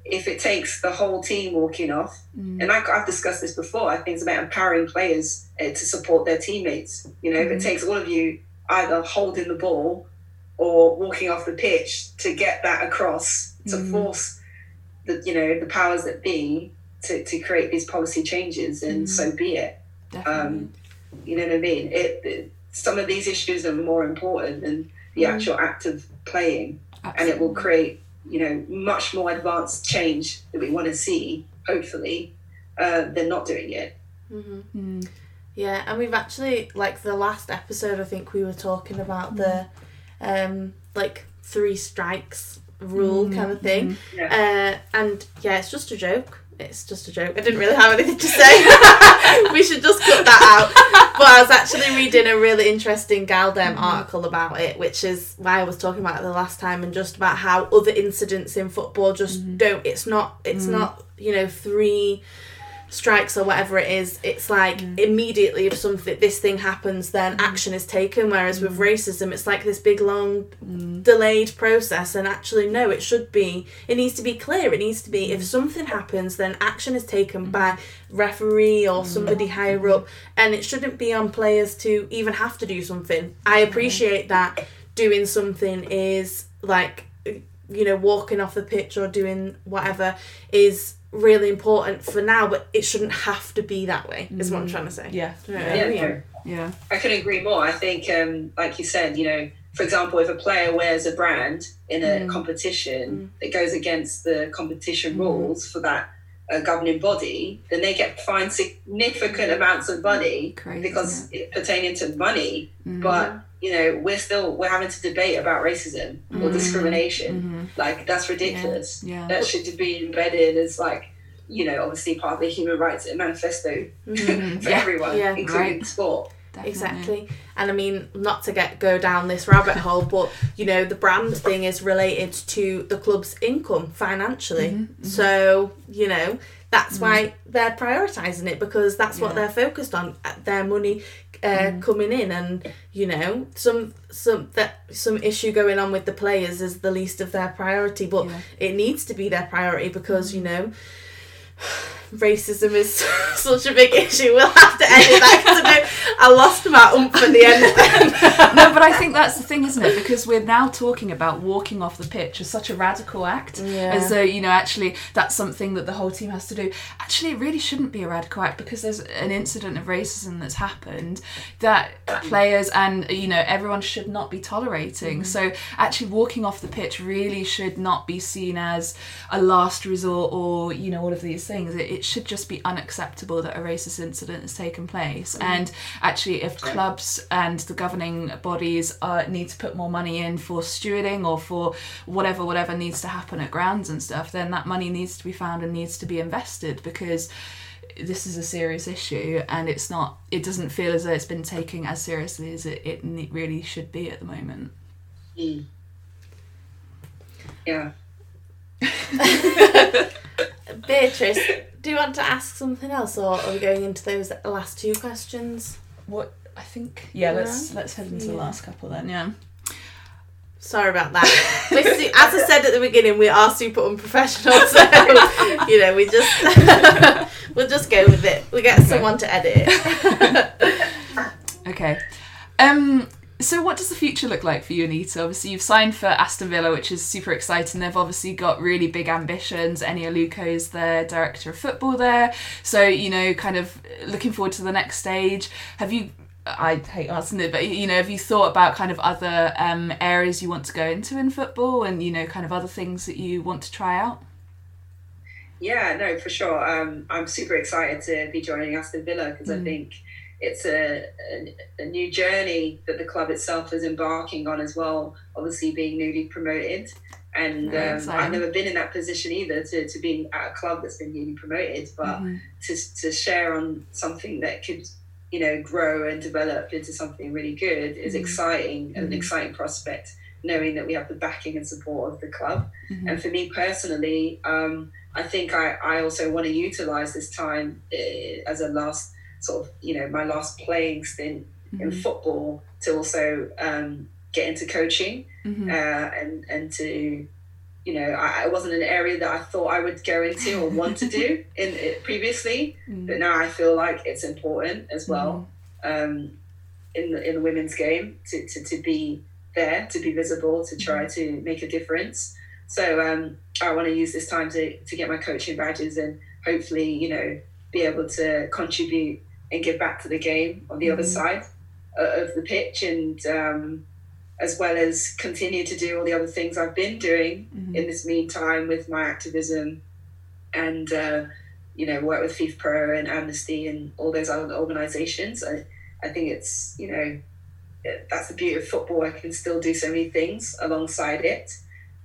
[SPEAKER 3] if it takes the whole team walking off, mm. and I, have discussed this before, I think it's about empowering players uh, to support their teammates. You know, mm. if it mm. takes all of you either holding the ball or walking off the pitch to get that across, to mm. force the you know the powers that be to, to create these policy changes, and mm. so be it. Um, you know what I mean? It, it, some of these issues are more important than the mm. actual act of playing, Absolutely. and it will create you know, much more advanced change that we want to see, hopefully, uh, than not doing it.
[SPEAKER 1] Mm-hmm. Mm. Yeah, and we've actually, like the last episode, I think we were talking about mm. the, um, like three strikes rule mm. kind of thing. Mm-hmm. Yeah. Uh, and yeah, it's just a joke it's just a joke. I didn't really have anything to say. we should just cut that out. But I was actually reading a really interesting GalDem mm-hmm. article about it, which is why I was talking about it the last time, and just about how other incidents in football just mm-hmm. don't. It's not. It's mm. not. You know, three strikes or whatever it is, it's like mm. immediately if something this thing happens, then mm. action is taken. Whereas mm. with racism, it's like this big long mm. delayed process. And actually, no, it should be. It needs to be clear. It needs to be if mm. something happens, then action is taken mm. by referee or somebody higher up, and it shouldn't be on players to even have to do something. I appreciate that doing something is like you know walking off the pitch or doing whatever is really important for now, but it shouldn't have to be that way. Is what I'm trying to say.
[SPEAKER 2] Yeah,
[SPEAKER 3] yeah, yeah.
[SPEAKER 2] yeah. yeah.
[SPEAKER 3] I couldn't agree more. I think, um, like you said, you know, for example, if a player wears a brand in a mm. competition mm. that goes against the competition mm. rules for that uh, governing body, then they get fined significant amounts of money Crazy, because yeah. it pertaining to money. Mm-hmm. But you know, we're still we're having to debate about racism mm-hmm. or discrimination. Mm-hmm. Like that's ridiculous. Yeah. yeah. That should be embedded as like you know, obviously part of the human rights manifesto mm-hmm. for yeah. everyone, yeah. including right. sport.
[SPEAKER 1] Definitely. Exactly. And I mean, not to get go down this rabbit hole, but you know, the brand thing is related to the club's income financially. Mm-hmm, mm-hmm. So, you know, that's mm. why they're prioritizing it because that's yeah. what they're focused on uh, their money uh, mm. coming in and you know some some that some issue going on with the players is the least of their priority but yeah. it needs to be their priority because mm. you know racism is such a big issue. We'll have to edit that because I, lost my oomph at the end.
[SPEAKER 2] no, but I think that's the thing, isn't it? Because we're now talking about walking off the pitch as such a radical act, yeah. as though you know actually that's something that the whole team has to do. Actually, it really shouldn't be a radical act because there's an incident of racism that's happened that players and you know everyone should not be tolerating. Mm. So actually, walking off the pitch really should not be seen as a last resort or you know all of these things. It, it should just be unacceptable that a racist incident has taken place. Mm. And actually, if clubs and the governing bodies uh, need to put more money in for stewarding or for whatever whatever needs to happen at grounds and stuff, then that money needs to be found and needs to be invested because this is a serious issue and it's not it doesn't feel as though it's been taken as seriously as it, it really should be at the moment
[SPEAKER 3] mm. yeah
[SPEAKER 1] Beatrice, do you want to ask something else, or are we going into those last two questions?
[SPEAKER 2] What I think yeah. Let's let's head into the last couple then. Yeah.
[SPEAKER 1] Sorry about that. Su- as I said at the beginning, we are super unprofessional, so you know we just we'll just go with it. We get someone to edit.
[SPEAKER 2] Okay. Um, so what does the future look like for you, Anita? Obviously, you've signed for Aston Villa, which is super exciting. They've obviously got really big ambitions. Eni Aluko is the director of football there. So, you know, kind of looking forward to the next stage. Have you, I hate asking it, but, you know, have you thought about kind of other um, areas you want to go into in football and, you know, kind of other things that you want to try out?
[SPEAKER 3] Yeah, no, for sure. Um, I'm super excited to be joining Aston Villa because mm. I think it's a, a, a, new journey that the club itself is embarking on as well, obviously being newly promoted. And um, I've never been in that position either to, to be at a club that's been newly promoted, but mm-hmm. to, to share on something that could, you know, grow and develop into something really good is mm-hmm. exciting and an mm-hmm. exciting prospect, knowing that we have the backing and support of the club. Mm-hmm. And for me personally, um, I think I, I also want to utilize this time uh, as a last sort of you know my last playing stint mm-hmm. in football to also um, get into coaching mm-hmm. uh, and and to you know I, I, wasn't an area that I thought I would go into or want to do in it previously mm-hmm. but now I feel like it's important as well mm-hmm. um, in the in the women's game to, to, to be there to be visible to try mm-hmm. to make a difference so um, I want to use this time to, to get my coaching badges and hopefully you know be able to contribute and give back to the game on the mm-hmm. other side of the pitch and um, as well as continue to do all the other things I've been doing mm-hmm. in this meantime with my activism and uh, you know work with FIFPro and Amnesty and all those other organizations I, I think it's you know that's the beauty of football I can still do so many things alongside it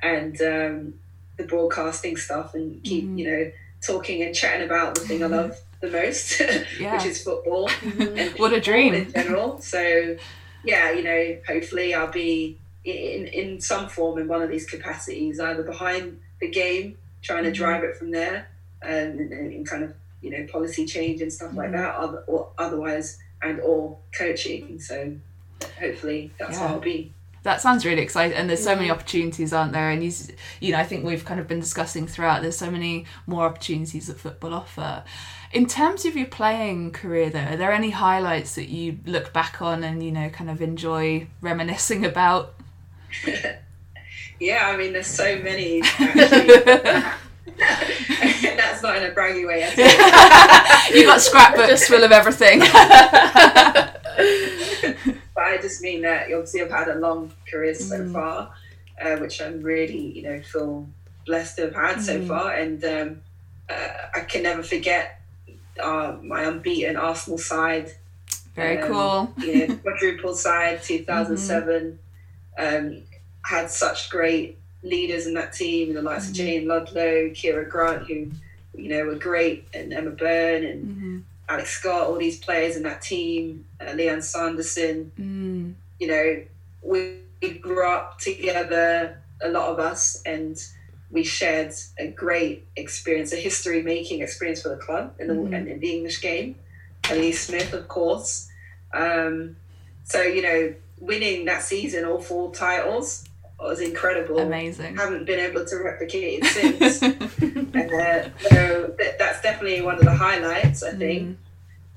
[SPEAKER 3] and um, the broadcasting stuff and keep mm-hmm. you know talking and chatting about the thing I love the most, yeah. which is football.
[SPEAKER 2] Mm-hmm. and what a dream
[SPEAKER 3] in general. So, yeah, you know, hopefully I'll be in in some form in one of these capacities, either behind the game, trying to mm-hmm. drive it from there, and, and, and, kind of you know policy change and stuff mm-hmm. like that. Other, or otherwise, and or coaching. So, hopefully that's yeah. how I'll be
[SPEAKER 2] that sounds really exciting and there's so many opportunities aren't there and you, you know i think we've kind of been discussing throughout there's so many more opportunities that football offer in terms of your playing career though are there any highlights that you look back on and you know kind of enjoy reminiscing about
[SPEAKER 3] yeah i mean there's so many that's not in a braggy way
[SPEAKER 2] you got scrapbooks full of everything
[SPEAKER 3] but I just mean that you obviously I've had a long career so mm. far, uh, which I'm really, you know, feel blessed to have had mm. so far. And um, uh, I can never forget uh, my unbeaten Arsenal side.
[SPEAKER 2] Very um, cool.
[SPEAKER 3] you know, quadruple side, 2007. Mm-hmm. Um, had such great leaders in that team, the likes mm-hmm. of Jane Ludlow, Ciara Grant, who, you know, were great, and Emma Byrne, and mm-hmm. Alex Scott, all these players in that team, uh, Lianne Sanderson. Mm. You know, we, we grew up together, a lot of us, and we shared a great experience, a history making experience for the club in the, mm. in, the English game. Elise Smith, of course. Um, so, you know, winning that season, all four titles, was incredible.
[SPEAKER 2] Amazing.
[SPEAKER 3] Haven't been able to replicate it since. and, uh, so th- that's definitely one of the highlights, I think. Mm.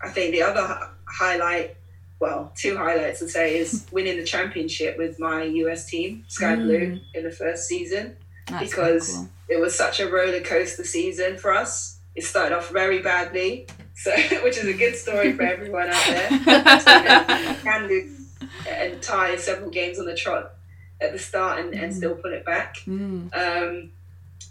[SPEAKER 3] I think the other h- highlight, well, two highlights I'd say, is winning the championship with my US team, Sky mm. Blue, in the first season. That's because cool. it was such a roller coaster season for us. It started off very badly, so which is a good story for everyone out there. so, can lose and tie several games on the trot at the start and, mm. and still pull it back. Mm. Um,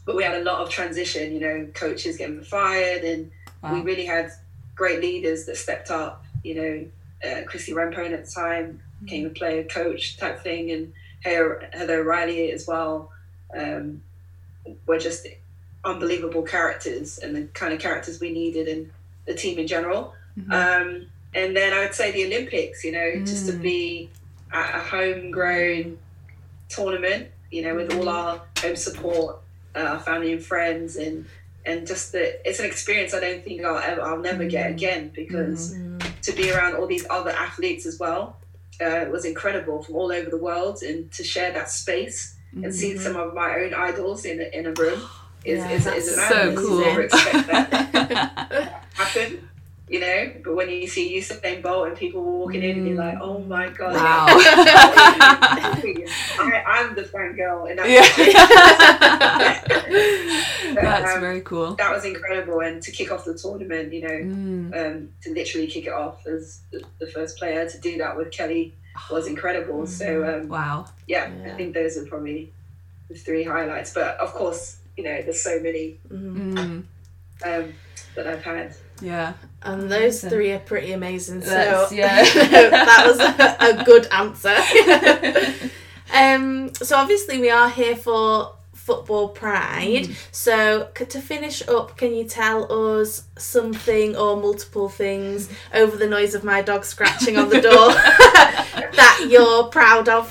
[SPEAKER 3] but we had a lot of transition, you know, coaches getting fired, and wow. we really had great leaders that stepped up. You know, uh, Christie Rampone at the time mm. became a player coach type thing, and Heather, Heather O'Reilly as well. Um, were just unbelievable characters and the kind of characters we needed in the team in general. Mm-hmm. Um, and then I would say the Olympics, you know, mm. just to mm. be at a homegrown tournament, you know, with all our home support, uh, our family and friends, and and just that it's an experience I don't think I'll ever, I'll never get mm. again because mm. to be around all these other athletes as well uh, was incredible from all over the world and to share that space and see some of my own idols in a, in a room is,
[SPEAKER 1] Yeah,
[SPEAKER 3] is,
[SPEAKER 1] that's
[SPEAKER 3] is
[SPEAKER 2] so
[SPEAKER 3] honor. You
[SPEAKER 2] cool.
[SPEAKER 3] never expect that to happen, you know. But when you see Usain Bolt and people walking in and you're like, oh my god,
[SPEAKER 2] Wow.
[SPEAKER 3] I, I'm the fangirl in that
[SPEAKER 2] yeah.
[SPEAKER 3] But,
[SPEAKER 2] That's
[SPEAKER 3] um,
[SPEAKER 2] very cool.
[SPEAKER 3] that was incredible and to kick off the tournament you know
[SPEAKER 2] Mm.
[SPEAKER 3] um, to literally kick it off as the, the first player to do that with kelly was incredible so um,
[SPEAKER 2] Wow.
[SPEAKER 3] yeah,
[SPEAKER 1] Yeah.
[SPEAKER 3] i think those are probably the three highlights but of course you know there's so many
[SPEAKER 1] Mhm.
[SPEAKER 2] Mm.
[SPEAKER 3] um, that i've had
[SPEAKER 2] Yeah.
[SPEAKER 1] And those
[SPEAKER 2] Amazing.
[SPEAKER 1] three are pretty amazing. So
[SPEAKER 2] That's- yeah.
[SPEAKER 1] that was a, a good answer. um, so obviously we are here for football pride.
[SPEAKER 2] Mm.
[SPEAKER 1] So c- to finish up, can you tell us something or multiple things over the noise of my dog scratching on the door that you're proud of?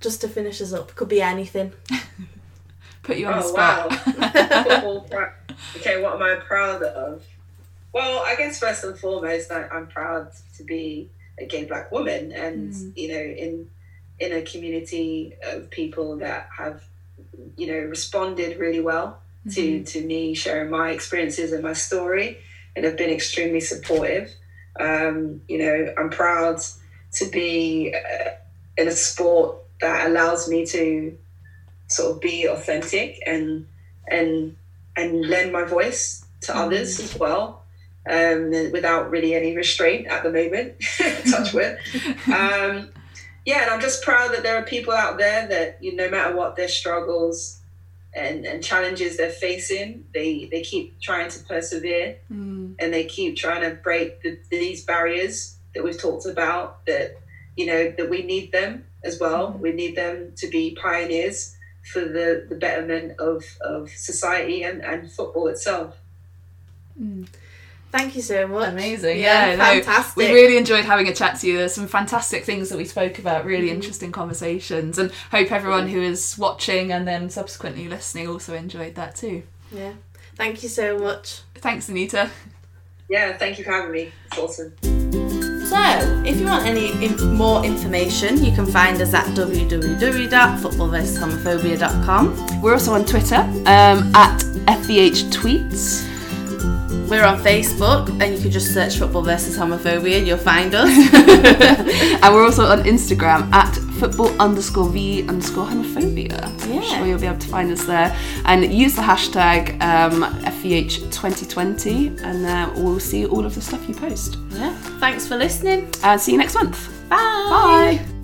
[SPEAKER 1] Just to finish us up, could be anything.
[SPEAKER 2] Put you on the
[SPEAKER 3] oh
[SPEAKER 2] spot.
[SPEAKER 3] wow okay what am i proud of well i guess first and foremost I, i'm proud to be a gay black woman and
[SPEAKER 2] Mm.
[SPEAKER 3] you know in in a community of people that have you know responded really well to to me sharing my experiences and my story and have been extremely supportive. Um, you know i'm proud to be uh, in a sport that allows me to sort of be authentic and and and lend my voice to others as well um, without really any restraint at the moment touch wood. Um, yeah and i'm just proud that there are people out there that you know, no matter what their struggles and, and challenges they're facing they they keep trying to persevere.
[SPEAKER 2] Mm.
[SPEAKER 3] and they keep trying to break the, these barriers that we've talked about that you know that we need them as well. We need them to be pioneers for the, the betterment of, of society and, and football itself
[SPEAKER 1] Thank you so much.
[SPEAKER 2] Amazing.
[SPEAKER 1] Yeah,
[SPEAKER 2] Yeah, no,
[SPEAKER 1] fantastic.
[SPEAKER 2] we really enjoyed having a chat to you. There's some fantastic things that we spoke about, really
[SPEAKER 1] Mm-hmm.
[SPEAKER 2] interesting conversations, and hope everyone who is watching and then subsequently listening also enjoyed that too.
[SPEAKER 1] Yeah. Thank you so much.
[SPEAKER 2] Thanks, Anita.
[SPEAKER 3] yeah thank you for having me it's awesome
[SPEAKER 1] So, if you want any in- more information, you can find us at www.footballversushomophobia.com.
[SPEAKER 2] We're also on Twitter um, at FVH Tweets.
[SPEAKER 1] We're on Facebook, and you can just search Football versus Homophobia, and you'll find us.
[SPEAKER 2] and we're also on Instagram at football underscore v underscore homophobia. I'm
[SPEAKER 1] Yeah.
[SPEAKER 2] sure you'll be able to find us there. And use the hashtag um, FVH2020, and uh, we'll see all of the stuff you post.
[SPEAKER 1] yeah. Thanks for listening.
[SPEAKER 2] And see you next month.
[SPEAKER 1] Bye.
[SPEAKER 2] Bye.